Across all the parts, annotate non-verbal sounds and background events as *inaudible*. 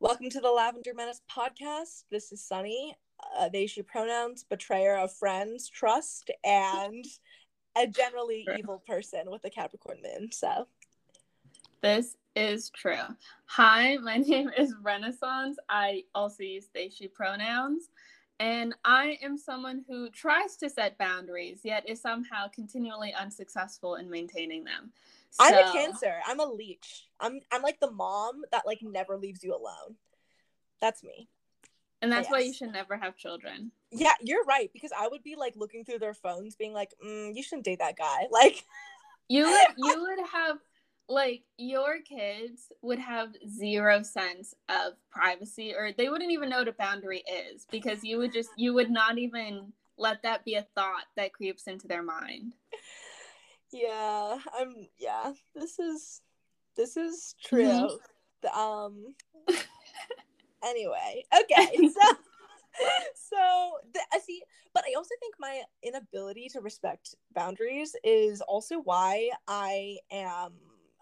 Welcome to the Lavender Menace podcast. This is Sunny, uh, they, she pronouns, betrayer of friends, trust, and a generally evil person with a Capricorn moon. So, this is true. Hi, my *laughs* name is Renaissance. I also use they, she pronouns. And I am someone who tries to set boundaries, yet is somehow continually unsuccessful in maintaining them. So, I'm a cancer. I'm a leech. I'm I'm like the mom that like never leaves you alone. That's me. And that's why you should never have children. Yeah, you're right. Because I would be like looking through their phones, being like, mm, "You shouldn't date that guy." *laughs* Like, you would, you would have like your kids would have zero sense of privacy, or they wouldn't even know what a boundary is because you would just you would not even let that be a thought that creeps into their mind. Yeah, I'm. Yeah, this is this is true. Mm-hmm. Um. *laughs* anyway, okay, *laughs* so *laughs* so the, I see, but I also think my inability to respect boundaries is also why I am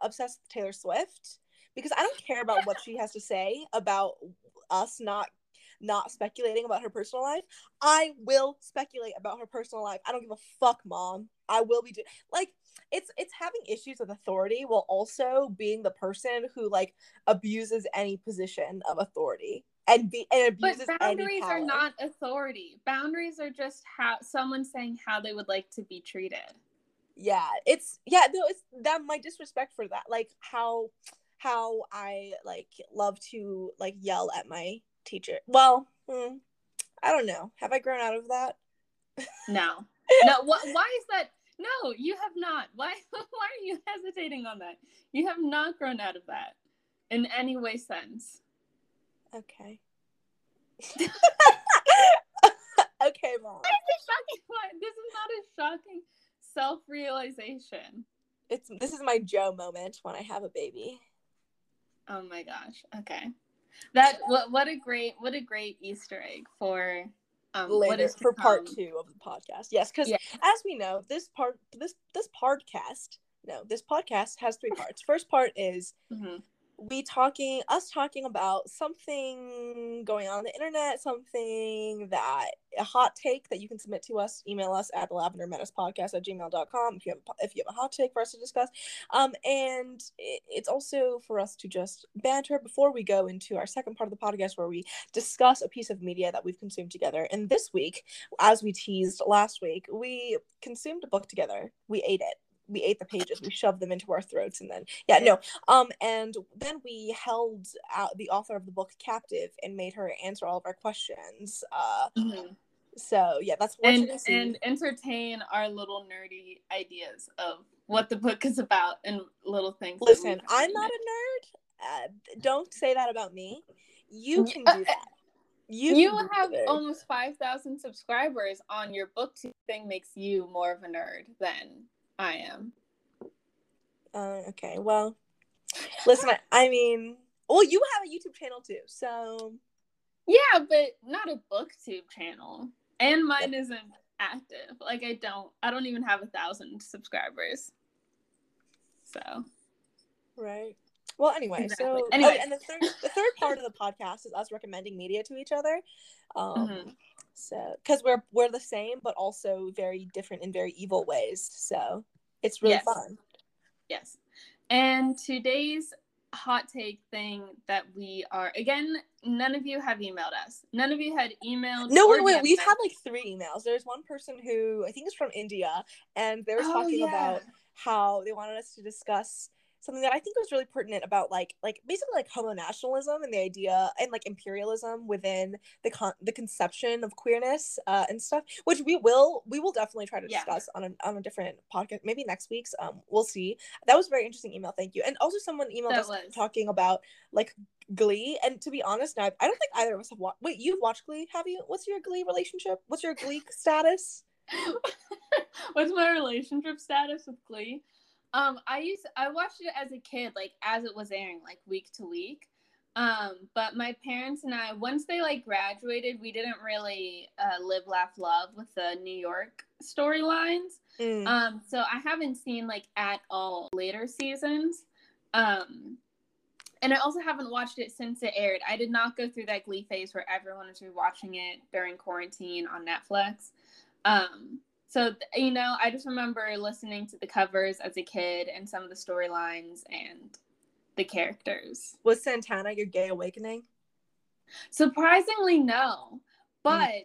obsessed with Taylor Swift because I don't care about what she has to say about us not not speculating about her personal life. I will speculate about her personal life. I don't give a fuck, mom. I will be doing like it's it's having issues with authority while also being the person who like abuses any position of authority and be and abuses but boundaries are not authority. Boundaries are just how someone saying how they would like to be treated. Yeah it's yeah no it's that my disrespect for that like how how i like love to like yell at my teacher well hmm, i don't know have i grown out of that? No. *laughs* No wh- why is that no you have not why *laughs* why are you hesitating on that you have not grown out of that in any way sense Okay. *laughs* okay, mom. Why is shocking? This is not a shocking self-realization. It's this is my Joe moment when I have a baby. Oh my gosh. Okay. That what what a great what a great Easter egg for um later for part two of the podcast. Yes, because yeah. as we know, this part this this podcast no, this podcast has three parts. First part is mm-hmm we talking us talking about something going on, on the internet something that a hot take that you can submit to us email us at the lavender menace podcast at gmail.com if you have if you have a hot take for us to discuss. Um and it's also for us to just banter before we go into our second part of the podcast where we discuss a piece of media that we've consumed together. And this week as we teased last week we consumed a book together. We ate it we ate the pages we shoved them into our throats and then yeah no um and then we held out the author of the book captive and made her answer all of our questions uh mm-hmm. so yeah that's what and, and entertain our little nerdy ideas of what the book is about and little things listen i'm not a nerd uh, don't say that about me. You can do that. You, you have almost 5000 subscribers on your book thing makes you more of a nerd than I am. Uh, okay, well, listen, I, I mean, well, you have a YouTube channel too, so. Yeah, but not a booktube channel, and mine isn't active. Like I don't, I don't even have a thousand subscribers. So. Right. Well, anyway, exactly. so anyway, oh, and the third, the third part of the podcast is us recommending media to each other. Um, mm-hmm. So, because we're we're the same, but also very different in very evil ways. So it's really yes. fun. Yes. And today's hot take thing that we are again none of you have emailed us none of you had emailed no wait wait we've had like three emails there's one person who i think is from india and they were oh, talking yeah. about how they wanted us to discuss something that I think was really pertinent about like like basically like homo nationalism and the idea and like imperialism within the con- the conception of queerness uh, and stuff, which we will we will definitely try to discuss yeah. on a on a different podcast, maybe next week's. Um, we'll see. That was a very interesting email. Thank you. And also someone emailed that us was. talking about like Glee. And to be honest, now I don't think either of us have watched. Wait, you've watched Glee? Have you? What's your Glee relationship? What's your Glee status? *laughs* What's my relationship status with Glee? Um, I used I watched it as a kid, like as it was airing, like week to week. Um, but my parents and I, once they like graduated, we didn't really uh, live, laugh, love with the New York storylines. Mm. Um, so I haven't seen like at all later seasons. Um, and I also haven't watched it since it aired. I did not go through that Glee phase where everyone was rewatching it during quarantine on Netflix. Um, so you know, I just remember listening to the covers as a kid and some of the storylines and the characters. Was Santana your gay awakening? Surprisingly, no. But mm.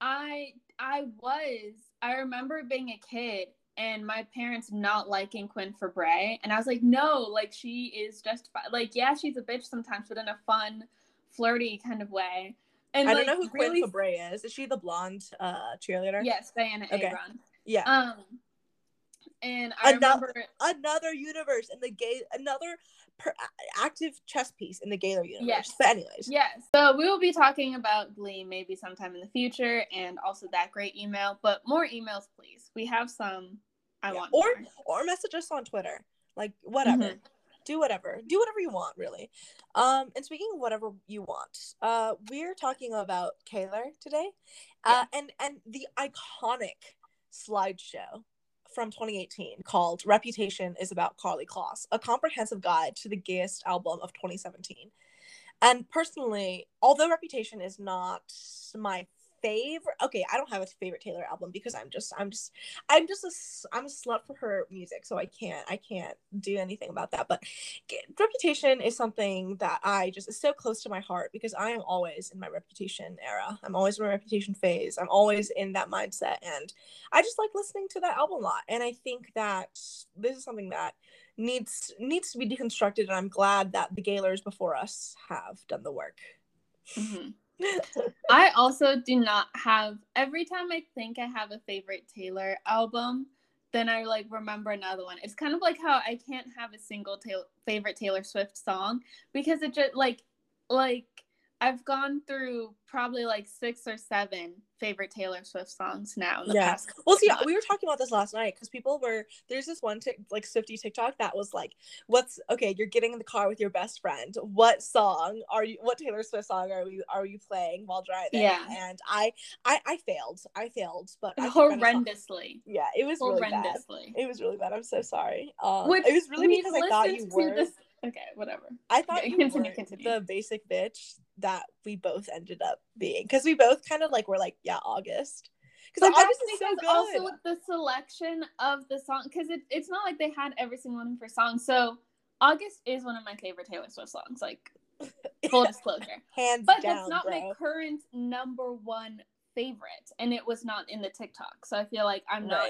I I was I remember being a kid and my parents not liking Quinn Fabray, and I was like, no, like she is just like yeah, she's a bitch sometimes, but in a fun, flirty kind of way. And I like, don't know who really... Quinn Fabray is. Is she the blonde uh, cheerleader? Yes, Dianna okay. Agron. Yeah. Um, and I another, remember another universe in the gay, another per, active chess piece in the Gaylor universe. Yes. But anyways. Yes. So we will be talking about Glee maybe sometime in the future, and also that great email. But more emails, please. We have some. I yeah. want or more. or message us on Twitter. Like whatever. Mm-hmm do whatever do whatever you want really um and speaking of whatever you want uh we're talking about Kaylor today uh yeah. and and the iconic slideshow from 2018 called Reputation is About Karlie Kloss, a comprehensive guide to the gayest album of 2017. And personally, although Reputation is not my favorite okay i don't have a favorite taylor album because i'm just i'm just i'm just a i'm a slut for her music so i can't i can't do anything about that but reputation is something that i just is so close to my heart because i am always in my reputation era. I'm always in my reputation phase. I'm always in that mindset and i just like listening to that album a lot and i think that this is something that needs needs to be deconstructed and i'm glad that the gaylors before us have done the work. Mm-hmm. I also do not have every time I think I have a favorite Taylor album, then I like remember another one. It's kind of like how I can't have a single ta- favorite Taylor Swift song because it just like like I've gone through probably like six or seven favorite Taylor Swift songs now. In the yeah. Past well, see, we were talking about this last night because people were there's this one t- like Swifty TikTok that was like, "What's okay? You're getting in the car with your best friend. What song are you? What Taylor Swift song are you are you playing while driving?" Yeah. And I I I failed. I failed, but I horrendously. Yeah, it was really bad. It was really bad. I'm so sorry. Um, Which it was really because I thought you were. This- okay, whatever. I thought you continue, were continue. the basic bitch that we both ended up being because we both kind of like were like, yeah, August. Because August is so good. Also, the selection of the song, because it, it's not like they had every single one of her songs. So August is one of my favorite Taylor Swift songs. Like *laughs* full disclosure, hands but down, that's not bro. my current number one favorite, and it was not in the TikTok. So I feel like I'm not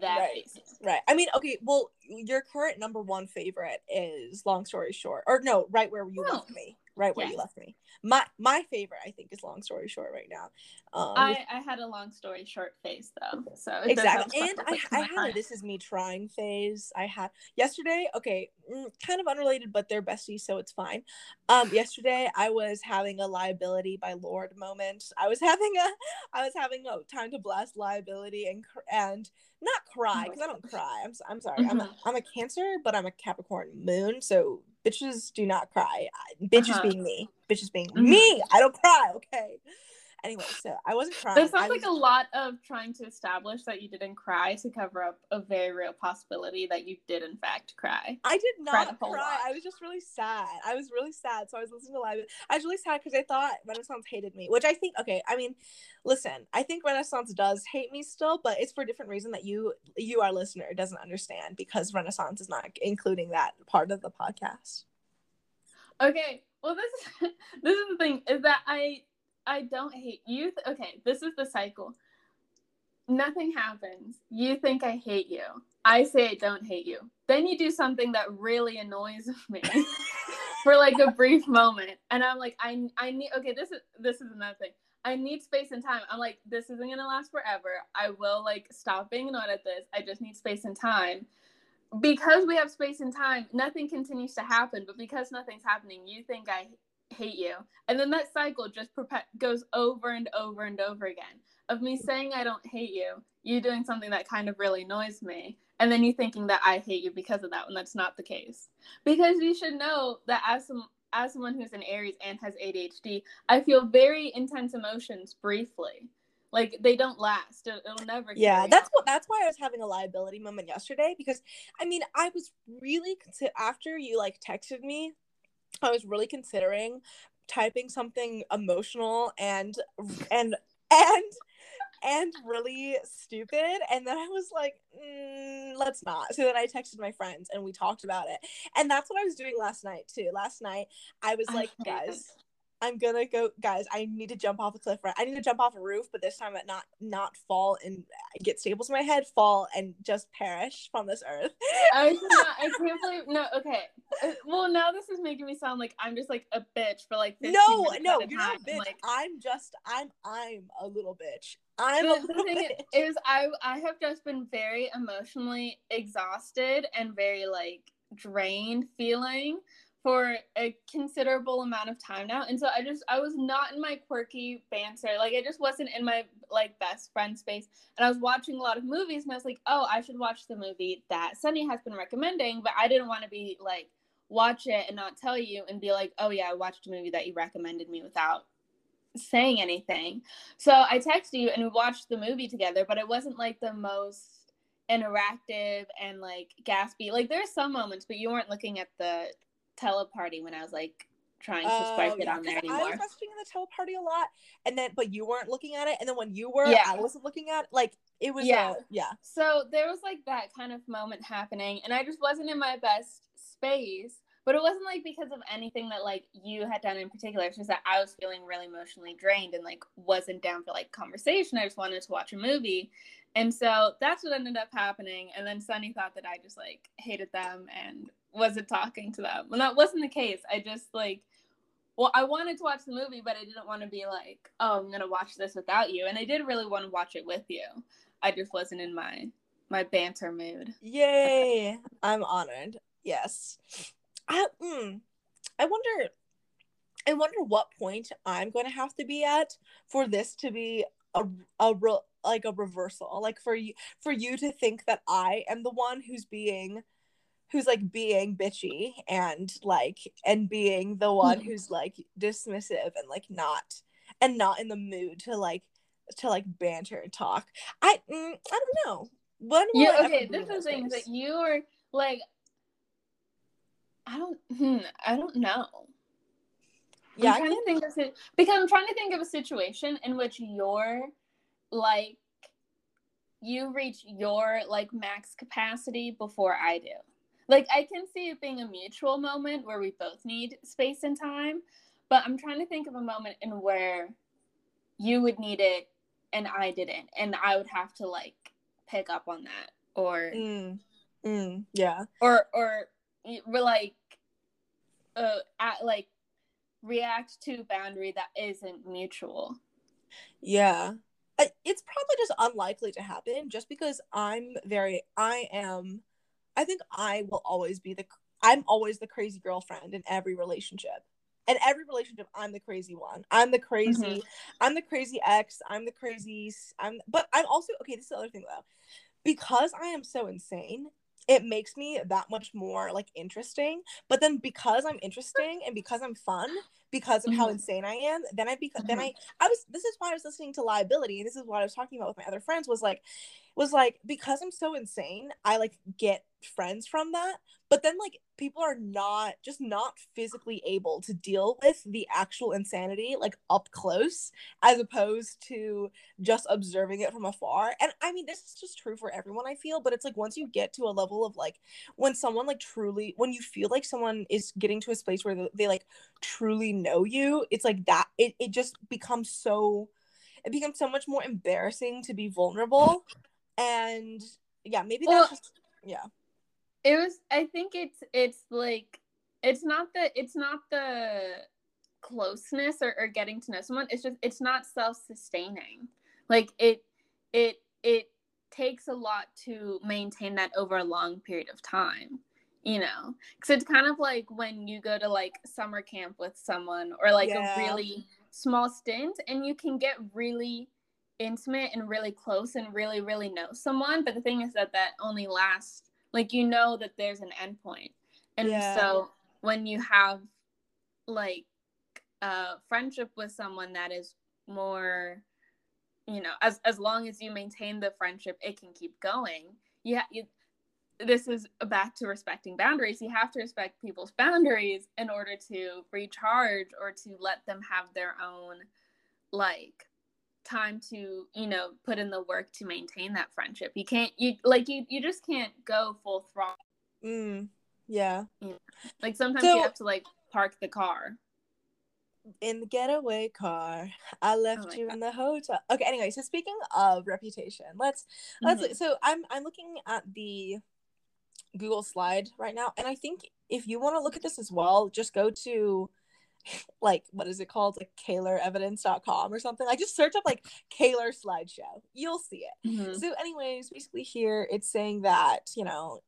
that right. Right. I mean, okay, well, your current number one favorite is Long Story Short, or no, right where you left me. Right where yes. you left me. My my favorite, I think, is Long Story Short right now. Um, I I had a Long Story Short phase though, so exactly. And I, I had a This Is Me trying phase. I had yesterday. Okay, mm, kind of unrelated, but they're besties, so it's fine. Um, yesterday I was having a liability by Lorde moment. I was having a I was having a time to blast liability and and not cry because I don't cry. I'm I'm sorry. Mm-hmm. I'm a, mm-hmm. I'm a Cancer, but I'm a Capricorn moon, so bitches do not cry. Bitches uh-huh. being me. Bitches being mm-hmm. me. I don't cry. Okay anyway, so I wasn't crying. That sounds was... like a lot of trying to establish that you didn't cry to cover up a very real possibility that you did in fact cry. I did not cry. Lot. I was just really sad. I was really sad. So I was listening to live. I was really sad because I thought Renaissance hated me, which I think. Okay, I mean, listen, I think Renaissance does hate me still, but it's for a different reason that you, you, our listener, doesn't understand because Renaissance is not including that part of the podcast. Okay, well this is, *laughs* this is the thing is that I I don't hate you. Th- okay, this is the cycle. Nothing happens. You think I hate you. I say I don't hate you. Then you do something that really annoys *laughs* me *laughs* for like a brief moment, and I'm like, I I need. Okay, this is this is another thing. I need space and time. I'm like, this isn't gonna last forever. I will like stop being annoyed at this. I just need space and time. Because we have space and time, nothing continues to happen. But because nothing's happening, you think I hate you. And then that cycle just goes over and over and over again of me saying I don't hate you, you doing something that kind of really annoys me, and then you thinking that I hate you because of that when that's not the case. Because you should know that as some as someone who's an Aries and has ADHD, I feel very intense emotions briefly. Like they don't last. It, will never. Yeah, that's what. That's why I was having a liability moment yesterday because, I mean, I was really after you like texted me I was really considering typing something emotional and and and and really stupid. And then I was like, mm, let's not. So then I texted my friends and we talked about it. And that's what I was doing last night too. Last night I was like, guys, I'm gonna go, guys. I need to jump off a cliff. Right, I need to jump off a roof, but this time, not not fall and get staples in my head, fall and just perish from this earth. *laughs* I cannot, I can't *laughs* believe. No, okay. Uh, well, now this is making me sound like I'm just like a bitch for like. No, no, you're not a bitch. Like, I'm just, I'm, I'm a little bitch. I'm the, a little the thing *laughs* bitch. Is I, I have just been very emotionally exhausted and very like drained feeling for a considerable amount of time now. And so i just i was not in my quirky banter. Like i just wasn't in my like best friend space. And i was watching a lot of movies and i was like oh i should watch the movie that sunny has been recommending. But i didn't want to be like watch it and not tell you and be like oh yeah i watched a movie that you recommended me without saying anything. So i texted you and we watched the movie together but it wasn't like the most interactive and like gaspy. Like there's some moments but you weren't looking at the teleparty when I was like trying to swipe um, it yeah, on there anymore. I was messaging in the teleparty a lot, and then but you weren't looking at it, and then when you were, yeah. I wasn't looking at it. like it was yeah, a, yeah. So there was like that kind of moment happening, and I just wasn't in my best space. But it wasn't like because of anything that like you had done in particular. It's just that I was feeling really emotionally drained and like wasn't down for like conversation. I just wanted to watch a movie. And so that's what ended up happening. And then Sunny thought that I just like hated them and wasn't talking to them. And that wasn't the case. I just like well, I wanted to watch the movie, but I didn't want to be like, oh, I'm gonna watch this without you. And I did really want to watch it with you. I just wasn't in my my banter mood. Yay! I'm honored. Yes. I mm, I wonder I wonder what point I'm going to have to be at for this to be a a re- like a reversal. Like for you for you to think that I am the one who's being who's like being bitchy and like and being the one who's like dismissive and like not and not in the mood to like to like banter and talk. I mm, I don't know. When yeah, okay. This is things that you are like. I don't. Hmm, I don't know. Yeah, I'm trying to think of because I'm trying to think of a situation in which you're like you reach your like max capacity before I do like I can see it being a mutual moment where we both need space and time, but I'm trying to think of a moment in where you would need it and I didn't, and I would have to like pick up on that or mm, mm, yeah, or or we're like uh at like react to boundary that isn't mutual. Yeah. It's probably just unlikely to happen just because I'm very I am I think I will always be the I'm always the crazy girlfriend in every relationship. In every relationship, I'm the crazy one. I'm the crazy. Mm-hmm. I'm the crazy ex. I'm the crazy. I'm. But I'm also okay. This is the other thing though, because I am so insane it makes me that much more like interesting. But then because I'm interesting and because I'm fun, because of mm-hmm. how insane I am, then I because mm-hmm. then I I was this is why I was listening to liability. This is what I was talking about with my other friends was like was like because I'm so insane, I like get friends from that but then like people are not just not physically able to deal with the actual insanity like up close as opposed to just observing it from afar. And i mean this is just true for everyone i feel but it's like once you get to a level of like when someone like truly when you feel like someone is getting to a space where they, like truly know you it's like that it, it just becomes so it becomes so much more embarrassing to be vulnerable. And yeah maybe that's well, just yeah it was i think it's it's like it's not the it's not the closeness or, or getting to know someone. It's just it's not self-sustaining. Like it it it takes a lot to maintain that over a long period of time you know? Because it's kind of like when you go to like summer camp with someone or like yeah. a really small stint and you can get really intimate and really close and really really know someone but the thing is that that only lasts like you know that there's an endpoint and yeah. so when you have like a friendship with someone that is more you know as as long as you maintain the friendship it can keep going yeah you this is back to respecting boundaries. You have to respect people's boundaries in order to recharge or to let them have their own like time to you know put in the work to maintain that friendship. You can't you like you you just can't go full throttle. Mm, yeah. Like sometimes so, you have to like park the car. In the getaway car. I left oh you God. in the hotel. Okay anyway so speaking of reputation let's let's mm-hmm. so i'm i'm looking at the google slide right now and i think if you want to look at this as well just go to *laughs* like what is it called? Like kahlerevidence.com or something. Like just search up like Kaylor slideshow. You'll see it. Mm-hmm. so anyways basically here it's saying that you know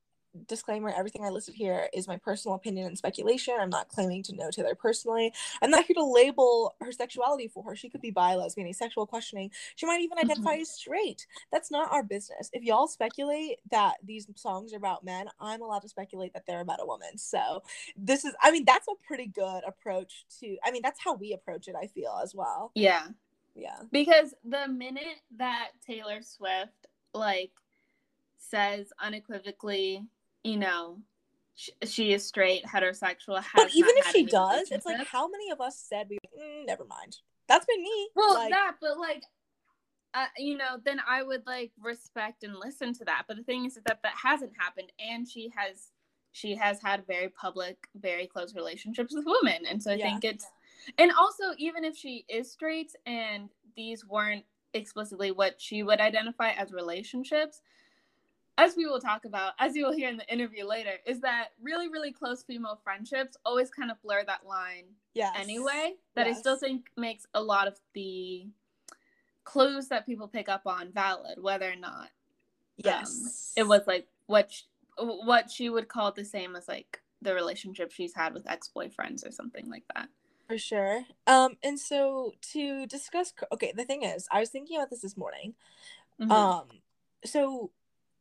disclaimer everything i listed here is my personal opinion and speculation. I'm not claiming to know taylor personally. I'm not here to label her sexuality for her. She could be bi lesbian asexual questioning. She might even mm-hmm. identify mm-hmm. as straight. That's not our business. If y'all speculate that these songs are about men i'm allowed to speculate that they're about a woman. So this is i mean that's a pretty good approach to i mean that's how we approach it i feel as well. Yeah. Yeah. Because the minute that taylor swift like says unequivocally you know, she, she is straight, heterosexual. But even if she does, it's like how many of us said we? Mm, never mind. That's been me. Well, like, that, but like, uh, you know, then I would like respect and listen to that. But the thing is that that hasn't happened, and she has she has had very public, very close relationships with women, and so I yeah. think it's and also even if she is straight and these weren't explicitly what she would identify as relationships as we will talk about, as you will hear in the interview later, is that really, really close female friendships always kind of blur that line yes. anyway. That yes. I still think makes a lot of the clues that people pick up on valid, whether or not um, yes um, it was like what she, what she would call the same as like the relationship she's had with ex-boyfriends or something like that. For sure. Um, and so to discuss, okay, the thing is, I was thinking about this this morning. Mm-hmm. Um, so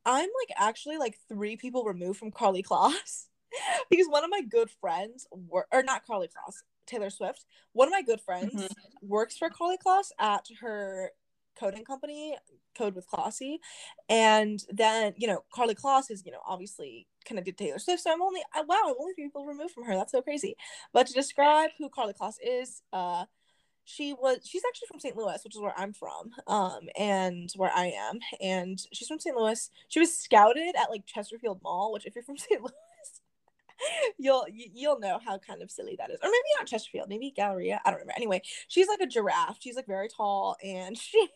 I'm like actually like three people removed from Karlie Kloss *laughs* because one of my good friends, wor- or not Karlie Kloss, Taylor Swift, one of my good friends mm-hmm. works for Karlie Kloss at her coding company, Code with Klossy. And then, you know, Karlie Kloss is, you know, obviously connected to Taylor Swift. So I'm only, wow, I'm only three people removed from her. That's so crazy. But to describe who Karlie Kloss is, uh, she was she's actually from St. Louis, which is where I'm from, um, and where I am. And she's from St. Louis. She was scouted at like Chesterfield Mall, which if you're from *laughs* St. Louis, you'll you'll know how kind of silly that is. Or maybe not Chesterfield, maybe Galleria. I don't remember. Anyway, she's like a giraffe. She's like very tall, and *laughs* she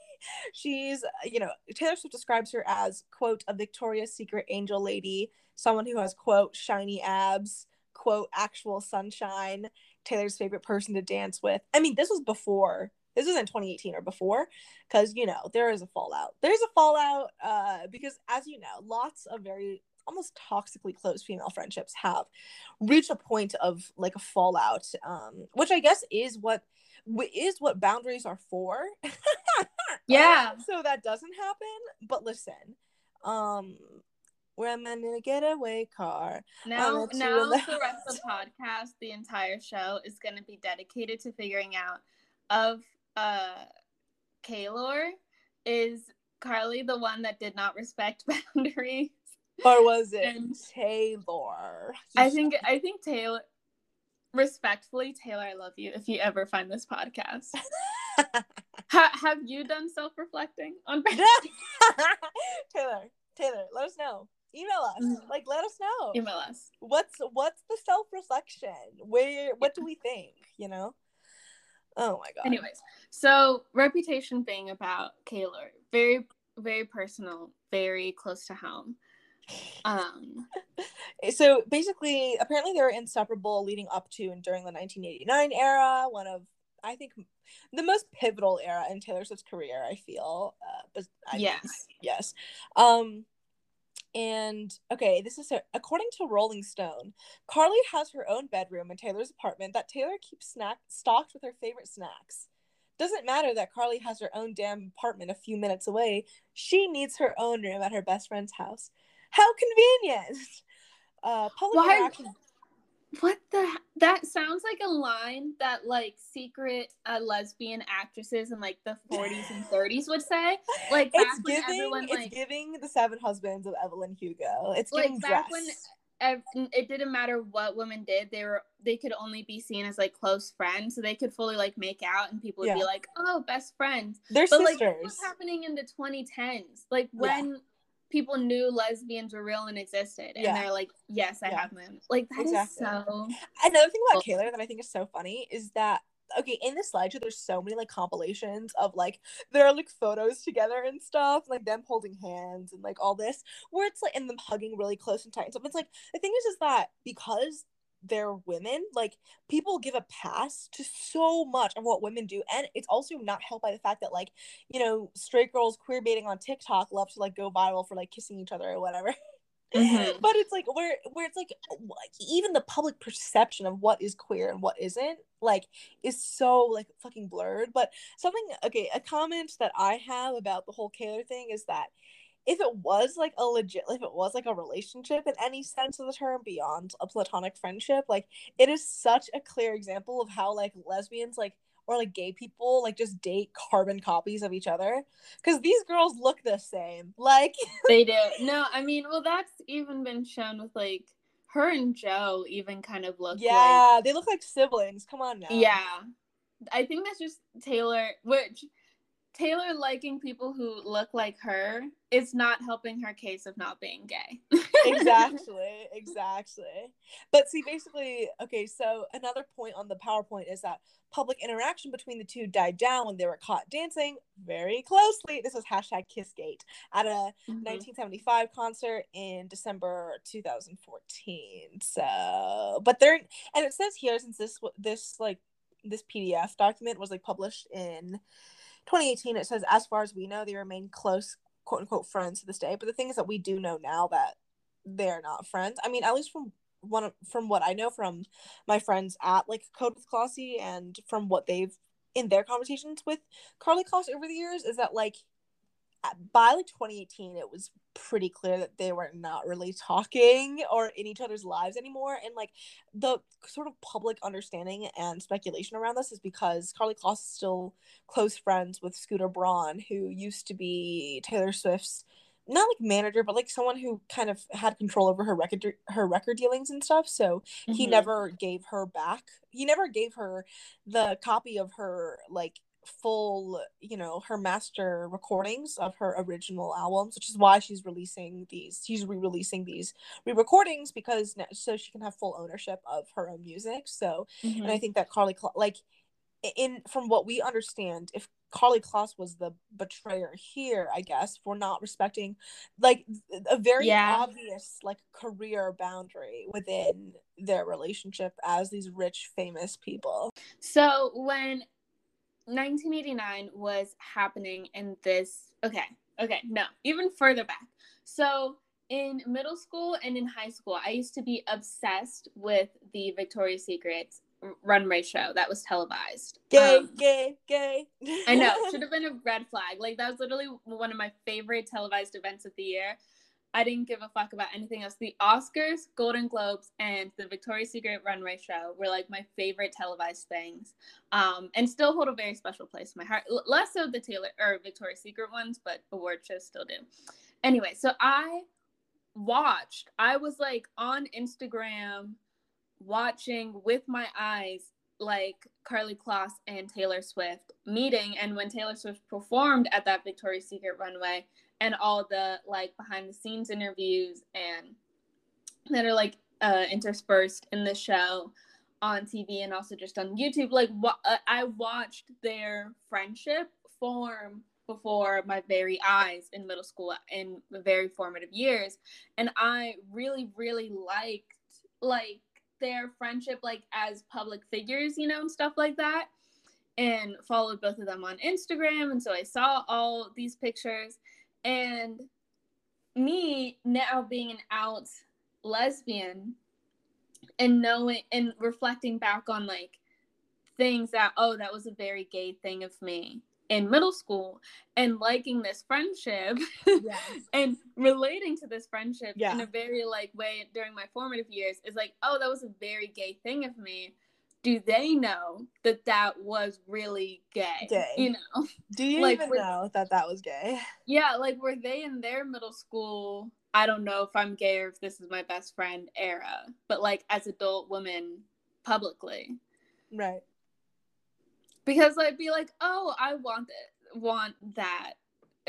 she's you know Taylor Swift describes her as quote a Victoria's Secret angel lady, someone who has quote shiny abs, quote actual sunshine Taylor's favorite person to dance with. I mean, this was before. This was in 2018 or before, because you know there is a fallout. There's a fallout uh, because, as you know, lots of very almost toxically close female friendships have reached a point of like a fallout, um, which I guess is what is what boundaries are for. *laughs* yeah. so that doesn't happen. But listen, um, women in a getaway car. Now, now the rest of the podcast, the entire show is going to be dedicated to figuring out of uh, Kaylor, is Karlie the one that did not respect *laughs* boundaries, or was it and Taylor? I think I think Taylor. Respectfully, Taylor, I love you. If you ever find this podcast. *laughs* ha- have you done self-reflecting on *laughs* Taylor? Taylor, let us know email us. Mm-hmm. like let us know. Email us. What's what's the self-reflection? Where what yeah. do we think you know? Oh my god. Anyways so reputation being about Kaylor very very personal very close to home. Um *laughs* so basically apparently they were inseparable leading up to and during the 1989 era one of i think the most pivotal era in taylor swift's career i feel uh, but I yes mean, yes. Um and okay, this is according to Rolling Stone, Karlie has her own bedroom in Taylor's apartment that Taylor keeps snack stocked with her favorite snacks. Doesn't matter that Karlie has her own damn apartment a few minutes away. She needs her own room at her best friend's house. How convenient! *laughs* Uh, public why, what the that sounds like a line that like secret uh, lesbian actresses in like the 40s and 30s would say. Like it's giving everyone, it's like, giving the seven husbands of evelyn hugo. It's like back dress. when it didn't matter what women did they were they could only be seen as like close friends so they could fully like make out and people would yeah. be like oh best friends. They're but, sisters like what's happening in the 2010s like when yeah people knew lesbians were real and existed and yeah. they're like yes i yeah. have them like that exactly. is so another thing about Kaylor that i think is so funny is that okay in the slideshow there's so many like compilations of like there are like photos together and stuff like them holding hands and like all this where it's like and them hugging really close and tight and stuff it's like the thing is is that because they're women like people give a pass to so much of what women do and it's also not helped by the fact that like you know straight girls queer baiting on tiktok love to like go viral for like kissing each other or whatever mm-hmm. *laughs* but it's like where where it's like even the public perception of what is queer and what isn't like is so like fucking blurred but something okay a comment that i have about the whole Kaylor thing is that if it was like a legit if it was like a relationship in any sense of the term beyond a platonic friendship like it is such a clear example of how like lesbians like or like gay people like just date carbon copies of each other because these girls look the same like *laughs* they do. No i mean well that's even been shown with like her and joe even kind of look yeah like... they look like siblings come on now. Yeah. I think that's just taylor which Taylor liking people who look like her is not helping her case of not being gay. exactly, *laughs* exactly. But see, basically, okay, so another point on the PowerPoint is that public interaction between the two died down when they were caught dancing very closely. This was hashtag Kissgate at a mm-hmm. 1975 concert in December 2014. So, but they're, and it says here, since this, this like, this PDF document was like published in 2018, it says, as far as we know, they remain close, quote unquote, friends to this day. But the thing is that we do know now that they're not friends. I mean, at least from one from what I know from my friends at like Code with Klossy and from what they've in their conversations with Karlie Kloss over the years is that like by like 2018 it was pretty clear that they were not really talking or in each other's lives anymore. And like the sort of public understanding and speculation around this is because Karlie Kloss is still close friends with Scooter Braun who used to be Taylor Swift's not like manager but like someone who kind of had control over her record her record dealings and stuff. So mm-hmm. he never gave her back. He never gave her the copy of her like full, you know, her master recordings of her original albums, which is why she's releasing these. She's re-releasing these re-recordings because so she can have full ownership of her own music. So, mm-hmm. and I mm-hmm. think that Karlie, like, in from what we understand, if Karlie Kloss was the betrayer here, I guess, for not respecting like a very yeah. obvious like career boundary within their relationship as these rich, famous people. So when 1989 was happening in this. Okay, okay, no, even further back. So in middle school and in high school, I used to be obsessed with the Victoria's Secret runway show that was televised. Gay, um, gay, gay. I know. *laughs* Should have been a red flag. Like that was literally one of my favorite televised events of the year. I didn't give a fuck about anything else. The Oscars, Golden Globes, and the Victoria's Secret runway show were like my favorite televised things, um, and still hold a very special place in my heart. L- less so the Taylor or Victoria's Secret ones, but award shows still do. Anyway, so I watched. I was like on Instagram watching with my eyes like Karlie Kloss and Taylor Swift meeting and when Taylor Swift performed at that Victoria's Secret runway and all the like behind the scenes interviews and that are like uh, interspersed in the show on TV and also just on YouTube. Like uh, I watched their friendship form before my very eyes in middle school in very formative years, and I really, really liked like their friendship, like as public figures, you know, and stuff like that. And followed both of them on Instagram, and so I saw all these pictures and me now being an out lesbian and knowing and reflecting back on like things that oh that was a very gay thing of me in middle school and liking this friendship yes. *laughs* and relating to this friendship yeah. in a very like way during my formative years is like oh that was a very gay thing of me do they know that that was really gay? gay. You know? Do you like, even know that that was gay? Yeah, like were they in their middle school? I don't know if I'm gay or if this is my best friend era, but like as adult women publicly. Right. Because I'd be like, oh, I want it, want that,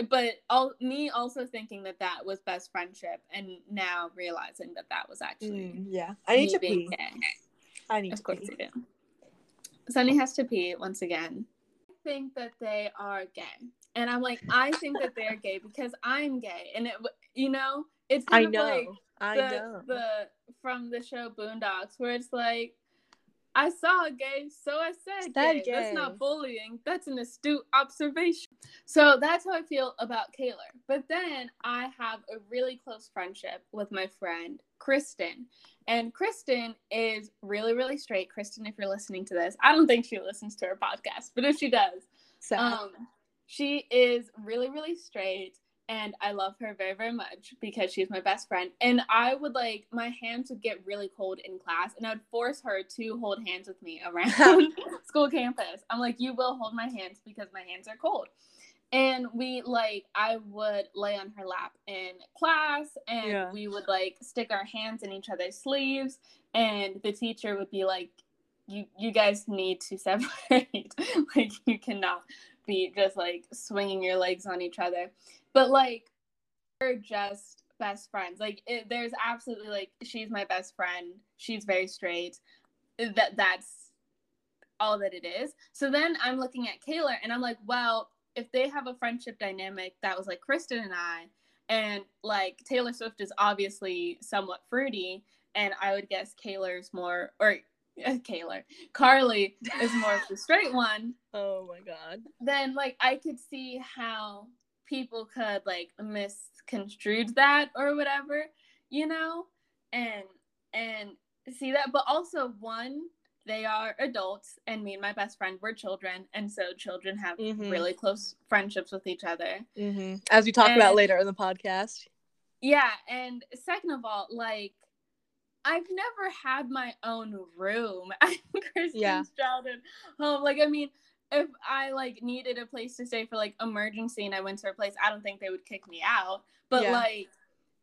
but all me also thinking that that was best friendship, and now realizing that that was actually mm, yeah. I need to pee. Gay. I need of course pee. you do. Sunny has to pee once again. I think that they are gay, and I'm like, I think that they're gay because I'm gay, and it, you know, it's I know, like I the, know the from the show Boondocks, where it's like, I saw a gay, so I said gay. gay. That's not bullying. That's an astute observation. So that's how I feel about Kaylor. But then I have a really close friendship with my friend Kristen. And Kristen is really, really straight. Kristen, if you're listening to this, I don't think she listens to her podcast, but if she does, um, she is really, really straight. And I love her very, very much because she's my best friend. And I would like, my hands would get really cold in class, and I would force her to hold hands with me around *laughs* *laughs* school campus. I'm like, you will hold my hands because my hands are cold and we like i would lay on her lap in class and yeah. we would like stick our hands in each other's sleeves and the teacher would be like you you guys need to *laughs* separate like you cannot be just like swinging your legs on each other. But like we're just best friends. Like it, there's absolutely like she's my best friend. She's very straight. That that's all that it is. So then i'm looking at kaylor and i'm like well if they have a friendship dynamic that was like Kristen and I, and like Taylor Swift is obviously somewhat fruity, and I would guess Kaylor's more or *laughs* Kaylor Karlie is more of the straight one. *laughs* Oh my god. Then like I could see how people could like misconstrued that or whatever, you know, and and see that, but also one they are adults and me and my best friend were children and so children have mm-hmm. really close friendships with each other mm-hmm. as we talk and, about later in the podcast yeah and second of all like i've never had my own room *laughs* at kristen's yeah. childhood home like i mean if i like needed a place to stay for like emergency and i went to her place i don't think they would kick me out but yeah. like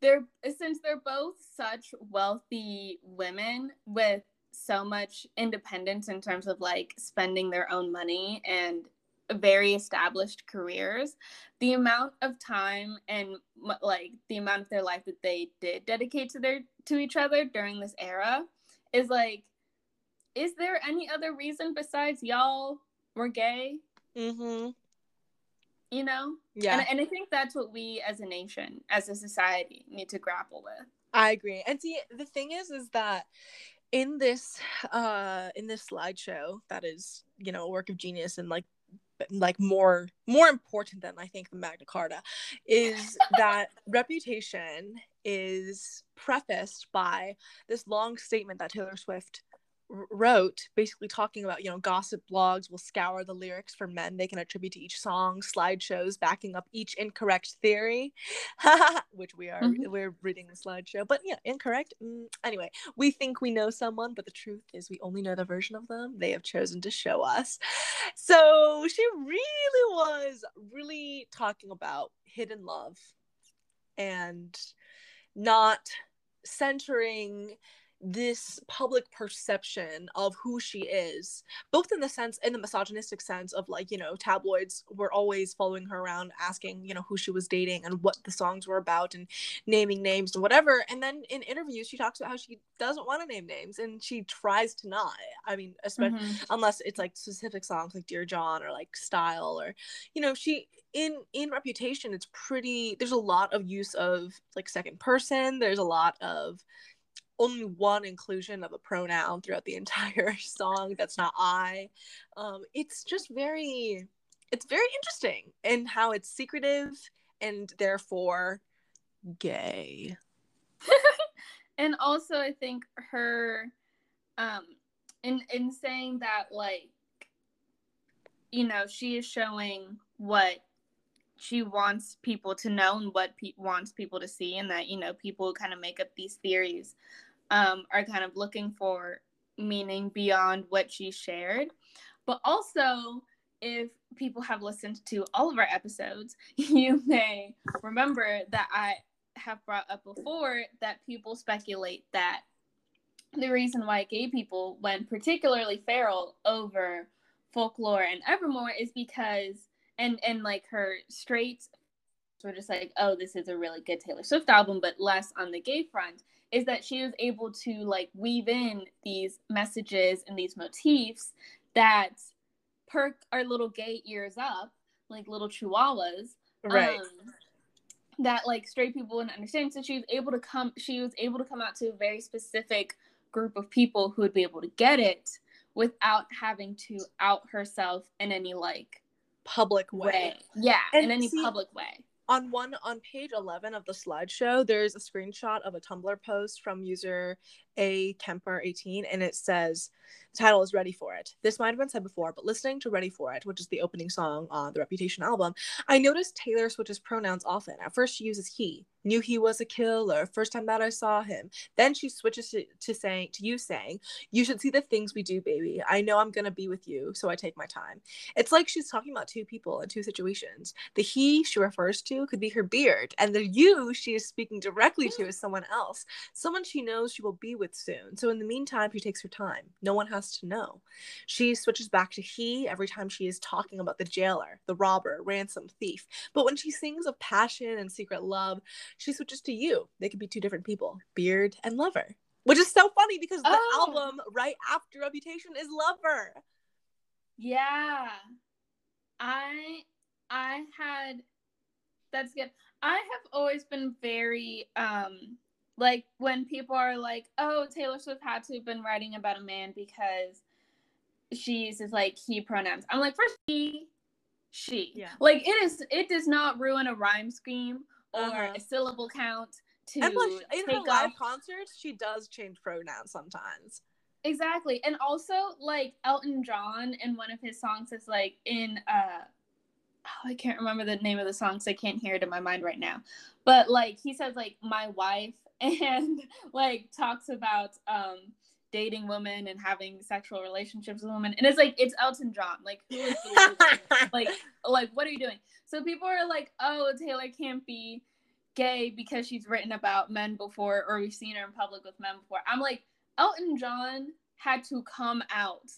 they're since they're both such wealthy women with so much independence in terms of like spending their own money and very established careers the amount of time and like the amount of their life that they did dedicate to their to each other during this era is like is there any other reason besides y'all were gay? Mm-hmm. You know? Yeah. And, and i think that's what we as a nation as a society need to grapple with. I agree. And see the thing is is that in this uh in this slideshow that is you know a work of genius and like like more more important than I think the Magna Carta is *laughs* that reputation is prefaced by this long statement that Taylor Swift wrote basically talking about you know gossip blogs will scour the lyrics for men they can attribute to each song slideshows backing up each incorrect theory *laughs* which we are mm-hmm. we're reading the slideshow but yeah incorrect mm, anyway we think we know someone but the truth is we only know the version of them they have chosen to show us so she really was really talking about hidden love and not centering this public perception of who she is both in the sense in the misogynistic sense of like you know tabloids were always following her around asking you know who she was dating and what the songs were about and naming names and whatever. And then in interviews she talks about how she doesn't want to name names and she tries to not. I mean especially mm-hmm. unless it's like specific songs like dear john or like style or you know she in in reputation it's pretty there's a lot of use of like second person. There's a lot of only one inclusion of a pronoun throughout the *laughs* entire song that's not I. Um, it's just very, it's very interesting in how it's secretive and therefore gay. *laughs* and also, I think her, um, in in saying that like you know, she is showing what she wants people to know and what pe- wants people to see, and that you know people kind of make up these theories um, are kind of looking for meaning beyond what she shared. But also, if people have listened to all of our episodes, *laughs* you may remember that I have brought up before that people speculate that the reason why gay people went particularly feral over folklore and evermore is because and and like her straight were just like oh this is a really good taylor swift album but less on the gay front is that she was able to like weave in these messages and these motifs that perk our little gay ears up like little chihuahuas right um, that like straight people wouldn't understand so she was able to come she was able to come out to a very specific group of people who would be able to get it without having to out herself in any like public way. way. Yeah, and in any see, public way. On one on page 11 of the slideshow, there's a screenshot of a Tumblr post from user A Kemper 18 and it says the title is Ready for It. This might have been said before, but listening to Ready for It, which is the opening song on the Reputation album, I noticed Taylor switches pronouns often. At first she uses he, knew he was a killer first time that I saw him. Then she switches to, to saying to you saying, "You should see the things we do, baby. I know I'm going to be with you, so I take my time." It's like she's talking about two people in two situations. The he she refers to could be her beard, and the you she is speaking directly to mm. is someone else, someone she knows she will be with soon. So in the meantime, she takes her time. No one has to know. She switches back to he every time she is talking about the jailer, the robber, ransom thief. But when she sings of passion and secret love, she switches to you. They could be two different people, beard and lover. Which is so funny because the oh. album right after Reputation is Lover. Yeah. I I had that's good. I have always been very um like when people are like, "Oh, Taylor Swift had to have been writing about a man because she uses like he pronouns." I'm like, first he, she. Yeah. Like it is. It does not ruin a rhyme scheme or uh-huh. a syllable count to and plus, in her live off. concerts she does change pronouns sometimes exactly and also like elton john in one of his songs is like in uh oh, i can't remember the name of the song so i can't hear it in my mind right now but like he says like my wife *laughs* and like talks about um dating women and having sexual relationships with women and it's like it's elton john like who is *laughs* like like what are you doing so people are like, oh, Taylor can't be gay because she's written about men before or we've seen her in public with men before. I'm like, Elton John had to come out.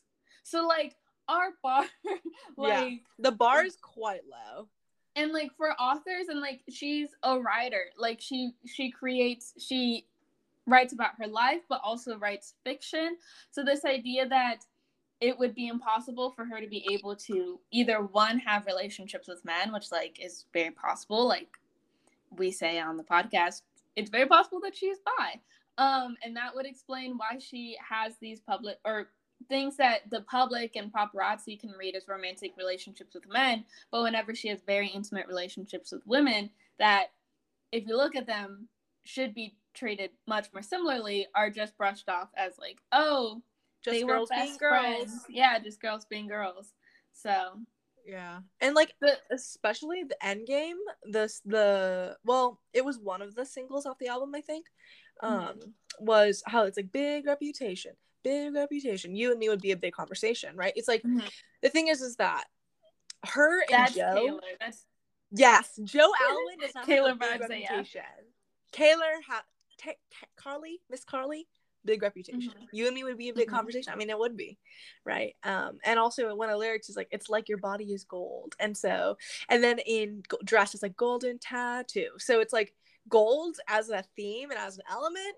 So like our bar *laughs* like yeah, the bar is quite low. And like for authors and like she's a writer. Like she she creates she writes about her life but also writes fiction. So this idea that it would be impossible for her to be able to either one have relationships with men which like is very possible like we say on the podcast it's very possible that she's bi um and that would explain why she has these public or things that the public and paparazzi can read as romantic relationships with men but whenever she has very intimate relationships with women that if you look at them should be treated much more similarly are just brushed off as like oh just they girls being girls. Friends. Yeah, just girls being girls. So yeah, and like the especially the end game, this the well, it was one of the singles off the album, I think. Um, mm-hmm. was how it's like big reputation, big reputation. You and me would be a big conversation, right? It's like mm-hmm. the thing is, is that her and That's Joe. Taylor. That's yes, Joe Alwyn is not Taylor a big reputation. Yeah. Taylor, ha- t- t- Karlie, Miss Karlie big reputation. Mm-hmm. You and me would be a big mm-hmm. conversation. I mean, it would be, right? Um, and also one of the lyrics is like, "It's like your body is gold," and so, and then in dress is like golden tattoo. So it's like gold as a theme and as an element.